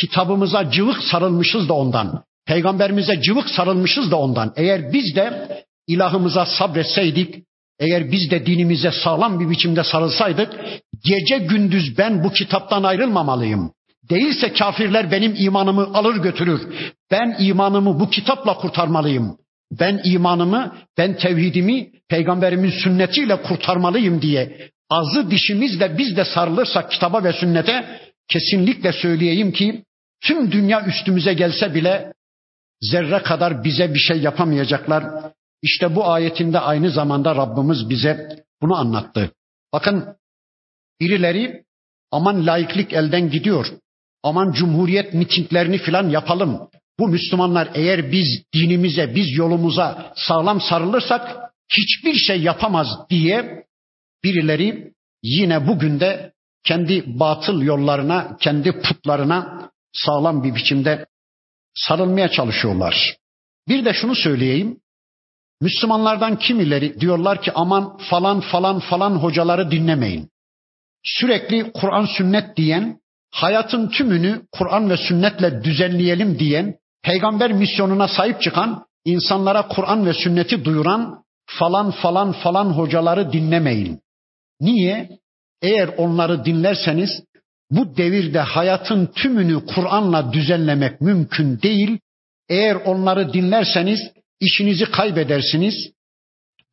Kitabımıza cıvık sarılmışız da ondan. Peygamberimize cıvık sarılmışız da ondan. Eğer biz de ilahımıza sabretseydik, eğer biz de dinimize sağlam bir biçimde sarılsaydık, gece gündüz ben bu kitaptan ayrılmamalıyım. Değilse kafirler benim imanımı alır götürür. Ben imanımı bu kitapla kurtarmalıyım. Ben imanımı, ben tevhidimi peygamberimin sünnetiyle kurtarmalıyım diye azı dişimizle biz de sarılırsak kitaba ve sünnete kesinlikle söyleyeyim ki tüm dünya üstümüze gelse bile zerre kadar bize bir şey yapamayacaklar. İşte bu ayetinde aynı zamanda Rabbimiz bize bunu anlattı. Bakın birileri aman laiklik elden gidiyor. Aman cumhuriyet mitinglerini filan yapalım. Bu Müslümanlar eğer biz dinimize, biz yolumuza sağlam sarılırsak hiçbir şey yapamaz diye birileri yine bugün de kendi batıl yollarına, kendi putlarına sağlam bir biçimde sarılmaya çalışıyorlar. Bir de şunu söyleyeyim. Müslümanlardan kimileri diyorlar ki aman falan falan falan hocaları dinlemeyin. Sürekli Kur'an sünnet diyen, hayatın tümünü Kur'an ve sünnetle düzenleyelim diyen, peygamber misyonuna sahip çıkan, insanlara Kur'an ve sünneti duyuran falan falan falan hocaları dinlemeyin. Niye? Eğer onları dinlerseniz bu devirde hayatın tümünü Kur'an'la düzenlemek mümkün değil. Eğer onları dinlerseniz işinizi kaybedersiniz,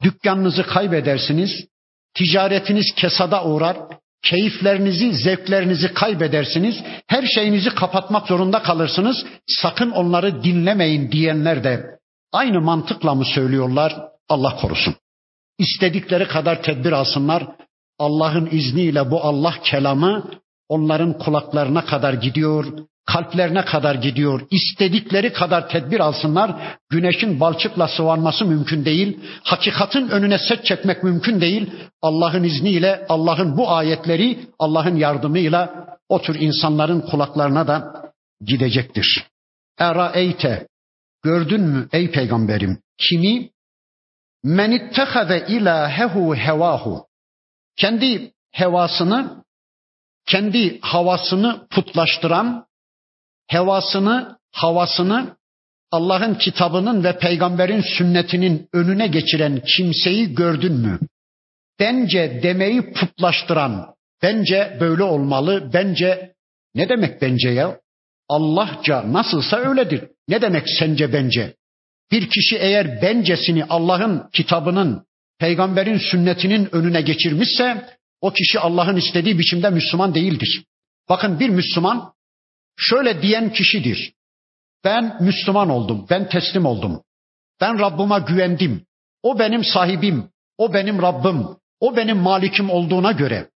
dükkanınızı kaybedersiniz, ticaretiniz kesada uğrar, keyiflerinizi, zevklerinizi kaybedersiniz, her şeyinizi kapatmak zorunda kalırsınız. Sakın onları dinlemeyin diyenler de aynı mantıkla mı söylüyorlar? Allah korusun. İstedikleri kadar tedbir alsınlar. Allah'ın izniyle bu Allah kelamı onların kulaklarına kadar gidiyor, kalplerine kadar gidiyor. İstedikleri kadar tedbir alsınlar. Güneşin balçıkla sıvanması mümkün değil. Hakikatin önüne set çekmek mümkün değil. Allah'ın izniyle, Allah'ın bu ayetleri, Allah'ın yardımıyla o tür insanların kulaklarına da gidecektir. Era eyte, gördün mü ey peygamberim kimi men ittehade ilahehu hevahu kendi hevasını kendi havasını putlaştıran hevasını havasını Allah'ın kitabının ve peygamberin sünnetinin önüne geçiren kimseyi gördün mü? Bence demeyi putlaştıran, bence böyle olmalı, bence ne demek bence ya? Allahça nasılsa öyledir. Ne demek sence bence? Bir kişi eğer bencesini Allah'ın kitabının, peygamberin sünnetinin önüne geçirmişse o kişi Allah'ın istediği biçimde Müslüman değildir. Bakın bir Müslüman şöyle diyen kişidir. Ben Müslüman oldum, ben teslim oldum. Ben Rabbime güvendim. O benim sahibim, o benim Rabbim, o benim malikim olduğuna göre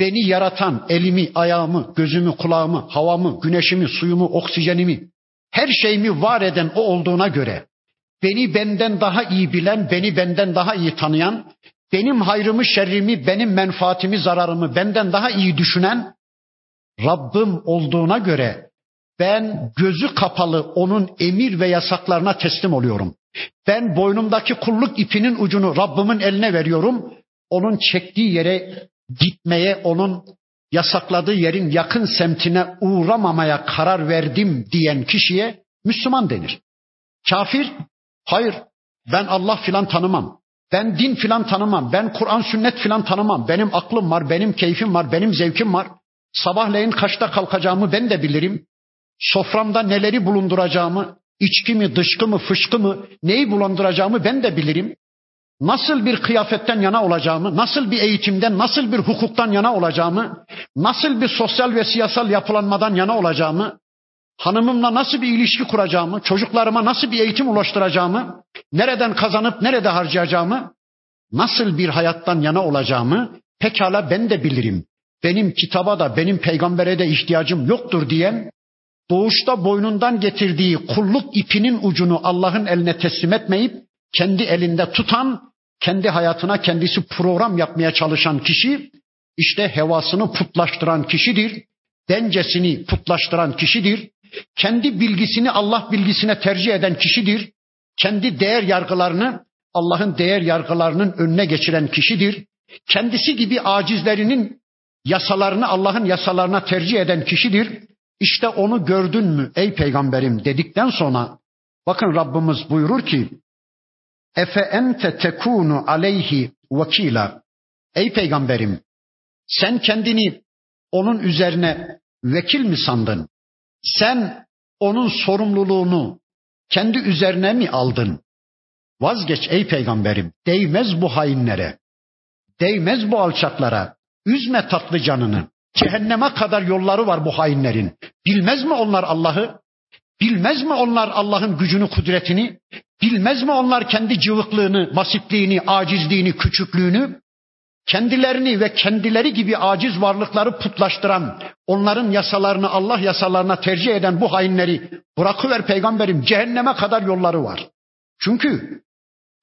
beni yaratan elimi, ayağımı, gözümü, kulağımı, havamı, güneşimi, suyumu, oksijenimi, her şeyimi var eden o olduğuna göre beni benden daha iyi bilen, beni benden daha iyi tanıyan, benim hayrımı, şerrimi, benim menfaatimi, zararımı benden daha iyi düşünen Rabbim olduğuna göre ben gözü kapalı onun emir ve yasaklarına teslim oluyorum. Ben boynumdaki kulluk ipinin ucunu Rabbimin eline veriyorum. Onun çektiği yere gitmeye, onun yasakladığı yerin yakın semtine uğramamaya karar verdim diyen kişiye Müslüman denir. Kafir, hayır ben Allah filan tanımam. Ben din filan tanımam. Ben Kur'an sünnet filan tanımam. Benim aklım var, benim keyfim var, benim zevkim var. Sabahleyin kaçta kalkacağımı ben de bilirim. Soframda neleri bulunduracağımı, içki mi, dışkı mı, fışkı mı, neyi bulunduracağımı ben de bilirim. Nasıl bir kıyafetten yana olacağımı, nasıl bir eğitimden, nasıl bir hukuktan yana olacağımı, nasıl bir sosyal ve siyasal yapılanmadan yana olacağımı, hanımımla nasıl bir ilişki kuracağımı, çocuklarıma nasıl bir eğitim ulaştıracağımı, nereden kazanıp nerede harcayacağımı, nasıl bir hayattan yana olacağımı pekala ben de bilirim. Benim kitaba da benim peygambere de ihtiyacım yoktur diyen doğuşta boynundan getirdiği kulluk ipinin ucunu Allah'ın eline teslim etmeyip kendi elinde tutan, kendi hayatına kendisi program yapmaya çalışan kişi işte hevasını putlaştıran kişidir. Dencesini putlaştıran kişidir. Kendi bilgisini Allah bilgisine tercih eden kişidir. Kendi değer yargılarını Allah'ın değer yargılarının önüne geçiren kişidir. Kendisi gibi acizlerinin yasalarını Allah'ın yasalarına tercih eden kişidir. İşte onu gördün mü ey peygamberim dedikten sonra bakın Rabbimiz buyurur ki Efe ente tekunu aleyhi vekila. Ey peygamberim sen kendini onun üzerine vekil mi sandın? Sen onun sorumluluğunu kendi üzerine mi aldın? Vazgeç ey peygamberim. Değmez bu hainlere. Değmez bu alçaklara. Üzme tatlı canını. Cehenneme kadar yolları var bu hainlerin. Bilmez mi onlar Allah'ı? Bilmez mi onlar Allah'ın gücünü, kudretini? Bilmez mi onlar kendi cıvıklığını, basitliğini, acizliğini, küçüklüğünü? Kendilerini ve kendileri gibi aciz varlıkları putlaştıran, onların yasalarını Allah yasalarına tercih eden bu hainleri bırakıver peygamberim cehenneme kadar yolları var. Çünkü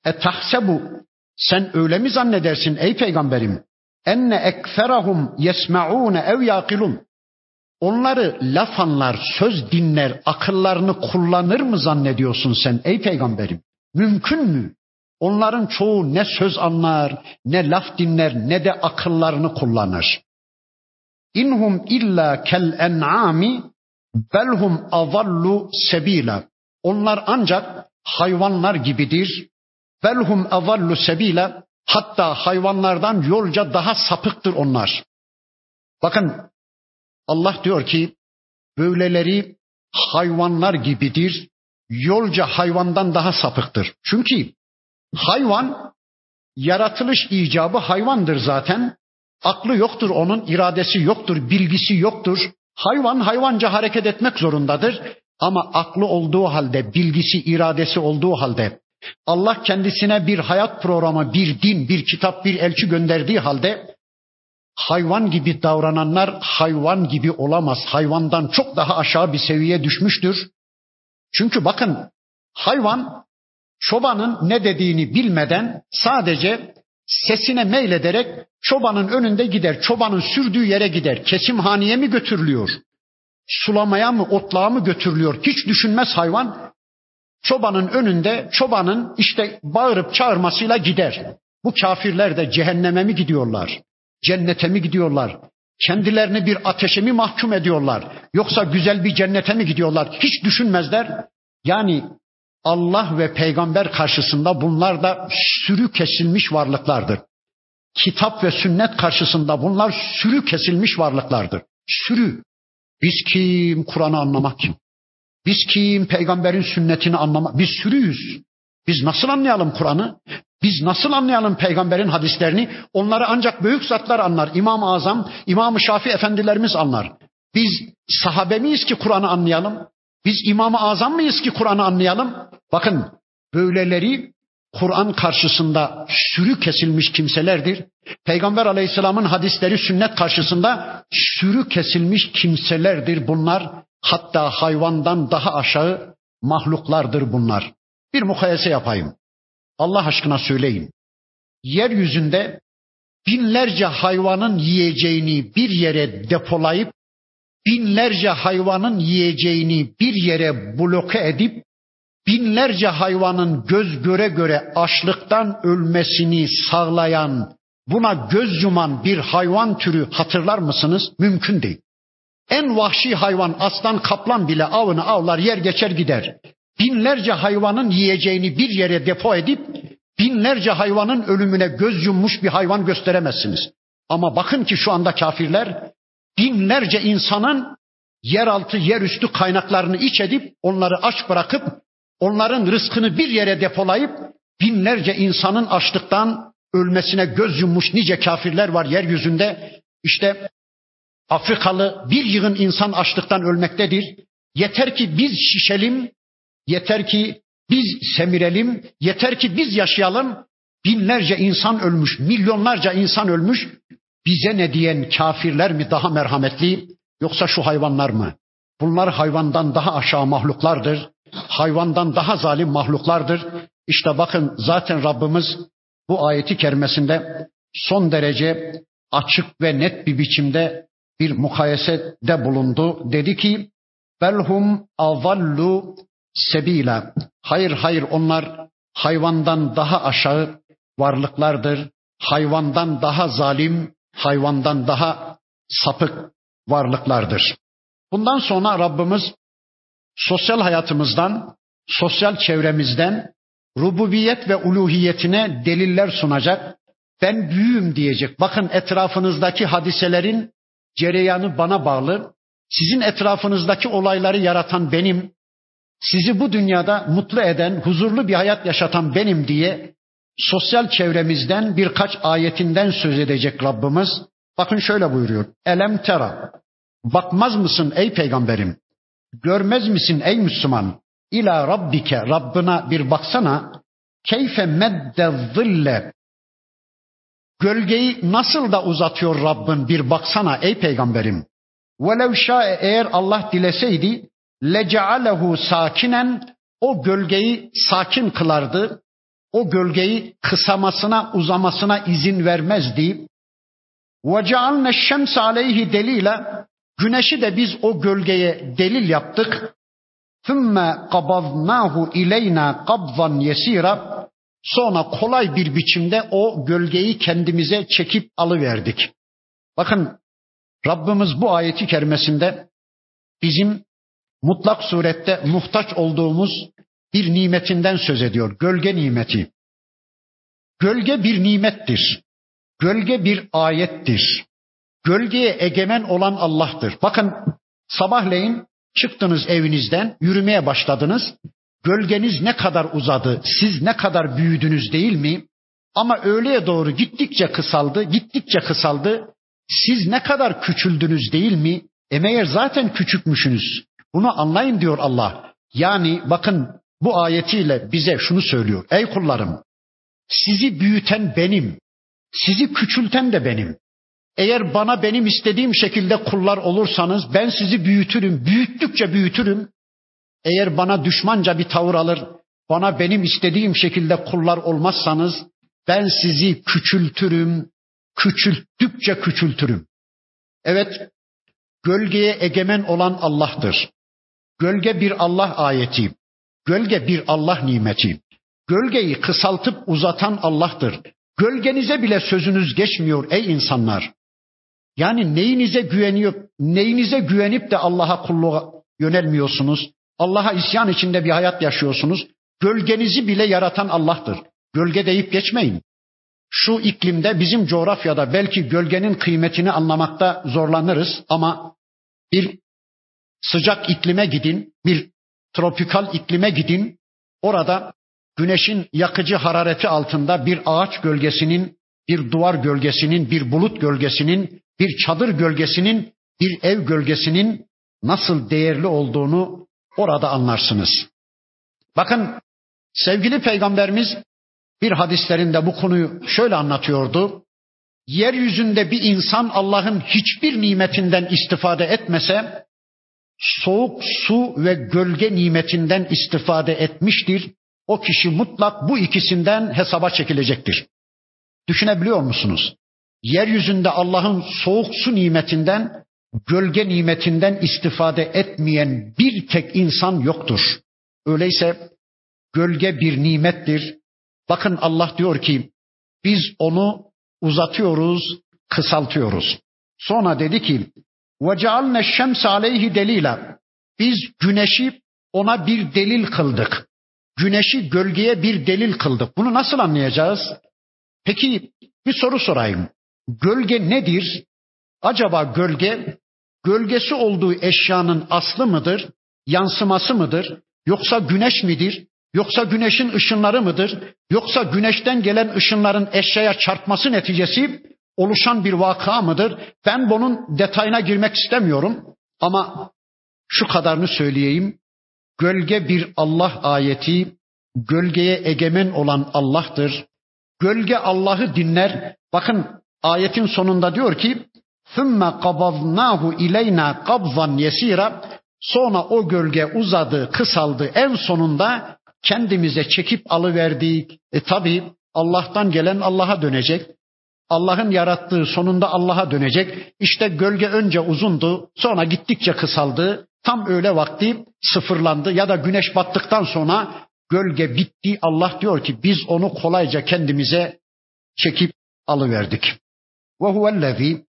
e tahsebu sen öyle mi zannedersin ey peygamberim? Enne ekferahum yesmaun ev yaqilun. Onları laf anlar, söz dinler, akıllarını kullanır mı zannediyorsun sen ey peygamberim? Mümkün mü? Onların çoğu ne söz anlar, ne laf dinler, ne de akıllarını kullanır. İnhum illa kel en'ami belhum azallu sebila. Onlar ancak hayvanlar gibidir. Belhum azallu sebila. Hatta hayvanlardan yolca daha sapıktır onlar. Bakın Allah diyor ki böyleleri hayvanlar gibidir. Yolca hayvandan daha sapıktır. Çünkü hayvan yaratılış icabı hayvandır zaten. Aklı yoktur onun, iradesi yoktur, bilgisi yoktur. Hayvan hayvanca hareket etmek zorundadır. Ama aklı olduğu halde, bilgisi, iradesi olduğu halde Allah kendisine bir hayat programı, bir din, bir kitap, bir elçi gönderdiği halde hayvan gibi davrananlar hayvan gibi olamaz. Hayvandan çok daha aşağı bir seviyeye düşmüştür. Çünkü bakın hayvan çobanın ne dediğini bilmeden sadece sesine meylederek çobanın önünde gider. Çobanın sürdüğü yere gider. Kesimhaneye mi götürülüyor? Sulamaya mı, otluğa mı götürülüyor? Hiç düşünmez hayvan. Çobanın önünde çobanın işte bağırıp çağırmasıyla gider. Bu kafirler de cehenneme mi gidiyorlar? Cennete mi gidiyorlar? Kendilerini bir ateşe mi mahkum ediyorlar? Yoksa güzel bir cennete mi gidiyorlar? Hiç düşünmezler. Yani Allah ve peygamber karşısında bunlar da sürü kesilmiş varlıklardır. Kitap ve sünnet karşısında bunlar sürü kesilmiş varlıklardır. Sürü. Biz kim? Kur'an'ı anlamak kim? Biz kim? Peygamberin sünnetini anlamak. Biz sürüyüz. Biz nasıl anlayalım Kur'an'ı? Biz nasıl anlayalım peygamberin hadislerini? Onları ancak büyük zatlar anlar. İmam-ı Azam, İmam-ı Şafi efendilerimiz anlar. Biz sahabe miyiz ki Kur'an'ı anlayalım? Biz İmam-ı Azam mıyız ki Kur'an'ı anlayalım? Bakın böyleleri Kur'an karşısında sürü kesilmiş kimselerdir. Peygamber aleyhisselamın hadisleri sünnet karşısında sürü kesilmiş kimselerdir bunlar. Hatta hayvandan daha aşağı mahluklardır bunlar. Bir mukayese yapayım. Allah aşkına söyleyin. Yeryüzünde binlerce hayvanın yiyeceğini bir yere depolayıp binlerce hayvanın yiyeceğini bir yere bloke edip binlerce hayvanın göz göre göre açlıktan ölmesini sağlayan, buna göz yuman bir hayvan türü hatırlar mısınız? Mümkün değil. En vahşi hayvan aslan kaplan bile avını avlar yer geçer gider. Binlerce hayvanın yiyeceğini bir yere depo edip binlerce hayvanın ölümüne göz yummuş bir hayvan gösteremezsiniz. Ama bakın ki şu anda kafirler binlerce insanın yeraltı yerüstü kaynaklarını iç edip onları aç bırakıp onların rızkını bir yere depolayıp binlerce insanın açlıktan ölmesine göz yummuş nice kafirler var yeryüzünde. İşte Afrikalı bir yığın insan açlıktan ölmektedir. Yeter ki biz şişelim, yeter ki biz semirelim, yeter ki biz yaşayalım. Binlerce insan ölmüş, milyonlarca insan ölmüş. Bize ne diyen kafirler mi daha merhametli yoksa şu hayvanlar mı? Bunlar hayvandan daha aşağı mahluklardır. Hayvandan daha zalim mahluklardır. İşte bakın zaten Rabbimiz bu ayeti kerimesinde son derece açık ve net bir biçimde bir mukayesede bulundu. Dedi ki belhum avallu sebila. Hayır hayır onlar hayvandan daha aşağı varlıklardır. Hayvandan daha zalim, hayvandan daha sapık varlıklardır. Bundan sonra Rabbimiz sosyal hayatımızdan, sosyal çevremizden rububiyet ve uluhiyetine deliller sunacak. Ben büyüğüm diyecek. Bakın etrafınızdaki hadiselerin cereyanı bana bağlı. Sizin etrafınızdaki olayları yaratan benim. Sizi bu dünyada mutlu eden, huzurlu bir hayat yaşatan benim diye sosyal çevremizden birkaç ayetinden söz edecek Rabbimiz. Bakın şöyle buyuruyor. Elem tera. Bakmaz mısın ey peygamberim? Görmez misin ey Müslüman? İla rabbike Rabbına bir baksana. Keyfe medde zille. Gölgeyi nasıl da uzatıyor Rabbin bir baksana ey peygamberim. Velev şa'e eğer Allah dileseydi lecealehu sakinen o gölgeyi sakin kılardı. O gölgeyi kısamasına uzamasına izin vermezdi. Ve cealne şems aleyhi delile güneşi de biz o gölgeye delil yaptık. Thumma qabadnahu ileyna qabzan yesira. Sonra kolay bir biçimde o gölgeyi kendimize çekip alıverdik. Bakın Rabbimiz bu ayeti kerimesinde bizim mutlak surette muhtaç olduğumuz bir nimetinden söz ediyor. Gölge nimeti. Gölge bir nimettir. Gölge bir ayettir. Gölgeye egemen olan Allah'tır. Bakın sabahleyin çıktınız evinizden, yürümeye başladınız. Gölgeniz ne kadar uzadı, siz ne kadar büyüdünüz değil mi? Ama öğleye doğru gittikçe kısaldı, gittikçe kısaldı. Siz ne kadar küçüldünüz değil mi? E meğer zaten küçükmüşsünüz. Bunu anlayın diyor Allah. Yani bakın bu ayetiyle bize şunu söylüyor. Ey kullarım sizi büyüten benim. Sizi küçülten de benim. Eğer bana benim istediğim şekilde kullar olursanız ben sizi büyütürüm. Büyüttükçe büyütürüm. Eğer bana düşmanca bir tavır alır, bana benim istediğim şekilde kullar olmazsanız ben sizi küçültürüm. Küçülttükçe küçültürüm. Evet, gölgeye egemen olan Allah'tır. Gölge bir Allah ayeti. Gölge bir Allah nimeti. Gölgeyi kısaltıp uzatan Allah'tır. Gölgenize bile sözünüz geçmiyor ey insanlar. Yani neyinize güveniyor, neyinize güvenip de Allah'a kulluğa yönelmiyorsunuz? Allah'a isyan içinde bir hayat yaşıyorsunuz. Gölgenizi bile yaratan Allah'tır. Gölge deyip geçmeyin. Şu iklimde bizim coğrafyada belki gölgenin kıymetini anlamakta zorlanırız ama bir sıcak iklime gidin, bir tropikal iklime gidin. Orada güneşin yakıcı harareti altında bir ağaç gölgesinin, bir duvar gölgesinin, bir bulut gölgesinin, bir çadır gölgesinin, bir ev gölgesinin nasıl değerli olduğunu orada anlarsınız. Bakın sevgili peygamberimiz bir hadislerinde bu konuyu şöyle anlatıyordu. Yeryüzünde bir insan Allah'ın hiçbir nimetinden istifade etmese soğuk su ve gölge nimetinden istifade etmiştir. O kişi mutlak bu ikisinden hesaba çekilecektir. Düşünebiliyor musunuz? Yeryüzünde Allah'ın soğuk su nimetinden, gölge nimetinden istifade etmeyen bir tek insan yoktur. Öyleyse gölge bir nimettir. Bakın Allah diyor ki biz onu uzatıyoruz, kısaltıyoruz. Sonra dedi ki وَجَعَلْنَا الشَّمْسَ عَلَيْهِ delila. Biz güneşi ona bir delil kıldık. Güneşi gölgeye bir delil kıldık. Bunu nasıl anlayacağız? Peki bir soru sorayım. Gölge nedir? Acaba gölge gölgesi olduğu eşyanın aslı mıdır? Yansıması mıdır? Yoksa güneş midir? Yoksa güneşin ışınları mıdır? Yoksa güneşten gelen ışınların eşyaya çarpması neticesi oluşan bir vaka mıdır? Ben bunun detayına girmek istemiyorum ama şu kadarını söyleyeyim. Gölge bir Allah ayeti, gölgeye egemen olan Allah'tır. Gölge Allah'ı dinler. Bakın Ayetin sonunda diyor ki ثُمَّ قَبَضْنَاهُ اِلَيْنَا قَبْضًا يَس۪يرًا Sonra o gölge uzadı, kısaldı. En sonunda kendimize çekip alıverdik. E tabi Allah'tan gelen Allah'a dönecek. Allah'ın yarattığı sonunda Allah'a dönecek. İşte gölge önce uzundu, sonra gittikçe kısaldı. Tam öğle vakti sıfırlandı ya da güneş battıktan sonra gölge bitti. Allah diyor ki biz onu kolayca kendimize çekip alıverdik. Ve huvellezî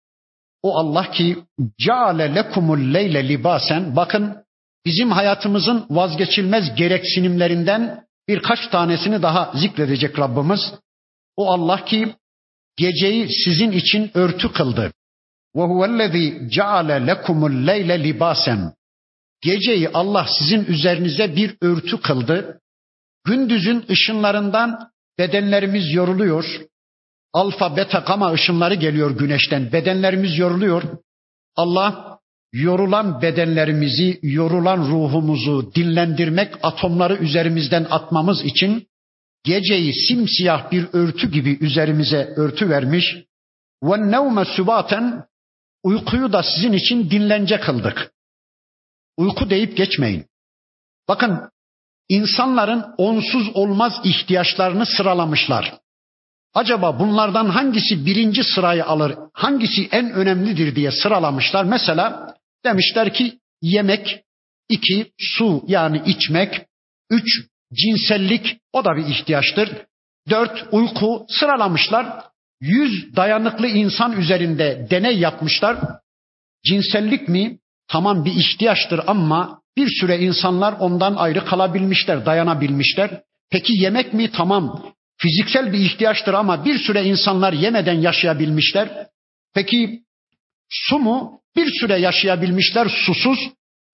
o Allah ki ceale lekumul leyle libasen bakın bizim hayatımızın vazgeçilmez gereksinimlerinden birkaç tanesini daha zikredecek Rabbimiz. O Allah ki geceyi sizin için örtü kıldı. Ve huvellezî ceale lekumul leyle libasen. Geceyi Allah sizin üzerinize bir örtü kıldı. Gündüzün ışınlarından bedenlerimiz yoruluyor. Alfa, beta, gama ışınları geliyor güneşten. Bedenlerimiz yoruluyor. Allah yorulan bedenlerimizi, yorulan ruhumuzu dinlendirmek, atomları üzerimizden atmamız için geceyi simsiyah bir örtü gibi üzerimize örtü vermiş. Ve nevme sübaten uykuyu da sizin için dinlence kıldık. Uyku deyip geçmeyin. Bakın insanların onsuz olmaz ihtiyaçlarını sıralamışlar. Acaba bunlardan hangisi birinci sırayı alır, hangisi en önemlidir diye sıralamışlar. Mesela demişler ki yemek, iki su yani içmek, üç cinsellik o da bir ihtiyaçtır. Dört uyku sıralamışlar. Yüz dayanıklı insan üzerinde deney yapmışlar. Cinsellik mi? Tamam bir ihtiyaçtır ama bir süre insanlar ondan ayrı kalabilmişler, dayanabilmişler. Peki yemek mi? Tamam. Fiziksel bir ihtiyaçtır ama bir süre insanlar yemeden yaşayabilmişler. Peki su mu? Bir süre yaşayabilmişler susuz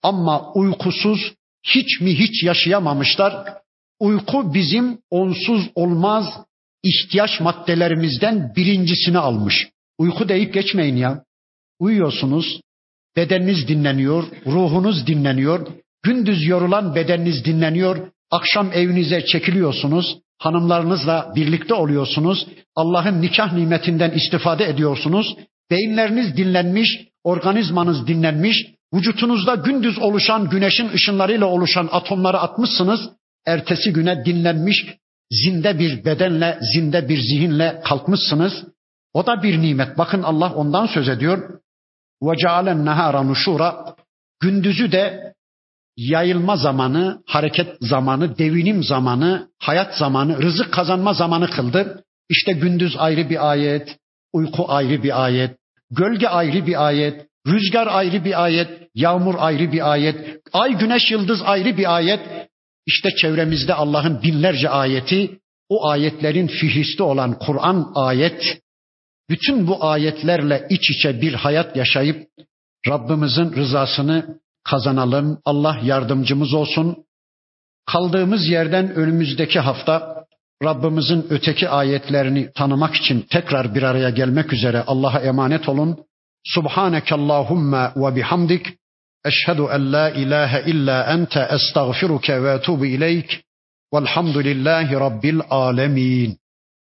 ama uykusuz hiç mi hiç yaşayamamışlar. Uyku bizim onsuz olmaz ihtiyaç maddelerimizden birincisini almış. Uyku deyip geçmeyin ya. Uyuyorsunuz, bedeniniz dinleniyor, ruhunuz dinleniyor, gündüz yorulan bedeniniz dinleniyor, akşam evinize çekiliyorsunuz, Hanımlarınızla birlikte oluyorsunuz. Allah'ın nikah nimetinden istifade ediyorsunuz. Beyinleriniz dinlenmiş, organizmanız dinlenmiş. Vücutunuzda gündüz oluşan güneşin ışınlarıyla oluşan atomları atmışsınız. Ertesi güne dinlenmiş, zinde bir bedenle, zinde bir zihinle kalkmışsınız. O da bir nimet. Bakın Allah ondan söz ediyor. Ve cealen nehara nuşura. Gündüzü de yayılma zamanı, hareket zamanı, devinim zamanı, hayat zamanı, rızık kazanma zamanı kıldı. İşte gündüz ayrı bir ayet, uyku ayrı bir ayet, gölge ayrı bir ayet, rüzgar ayrı bir ayet, yağmur ayrı bir ayet, ay, güneş, yıldız ayrı bir ayet. İşte çevremizde Allah'ın binlerce ayeti, o ayetlerin fihristi olan Kur'an ayet, bütün bu ayetlerle iç içe bir hayat yaşayıp Rabbimizin rızasını kazanalım. Allah yardımcımız olsun. Kaldığımız yerden önümüzdeki hafta Rabbimizin öteki ayetlerini tanımak için tekrar bir araya gelmek üzere Allah'a emanet olun. Subhaneke Allahumma ve bihamdik. Eşhedü en la ilahe illa ente estağfiruke ve etubu ileyk. Velhamdülillahi Rabbil alemin.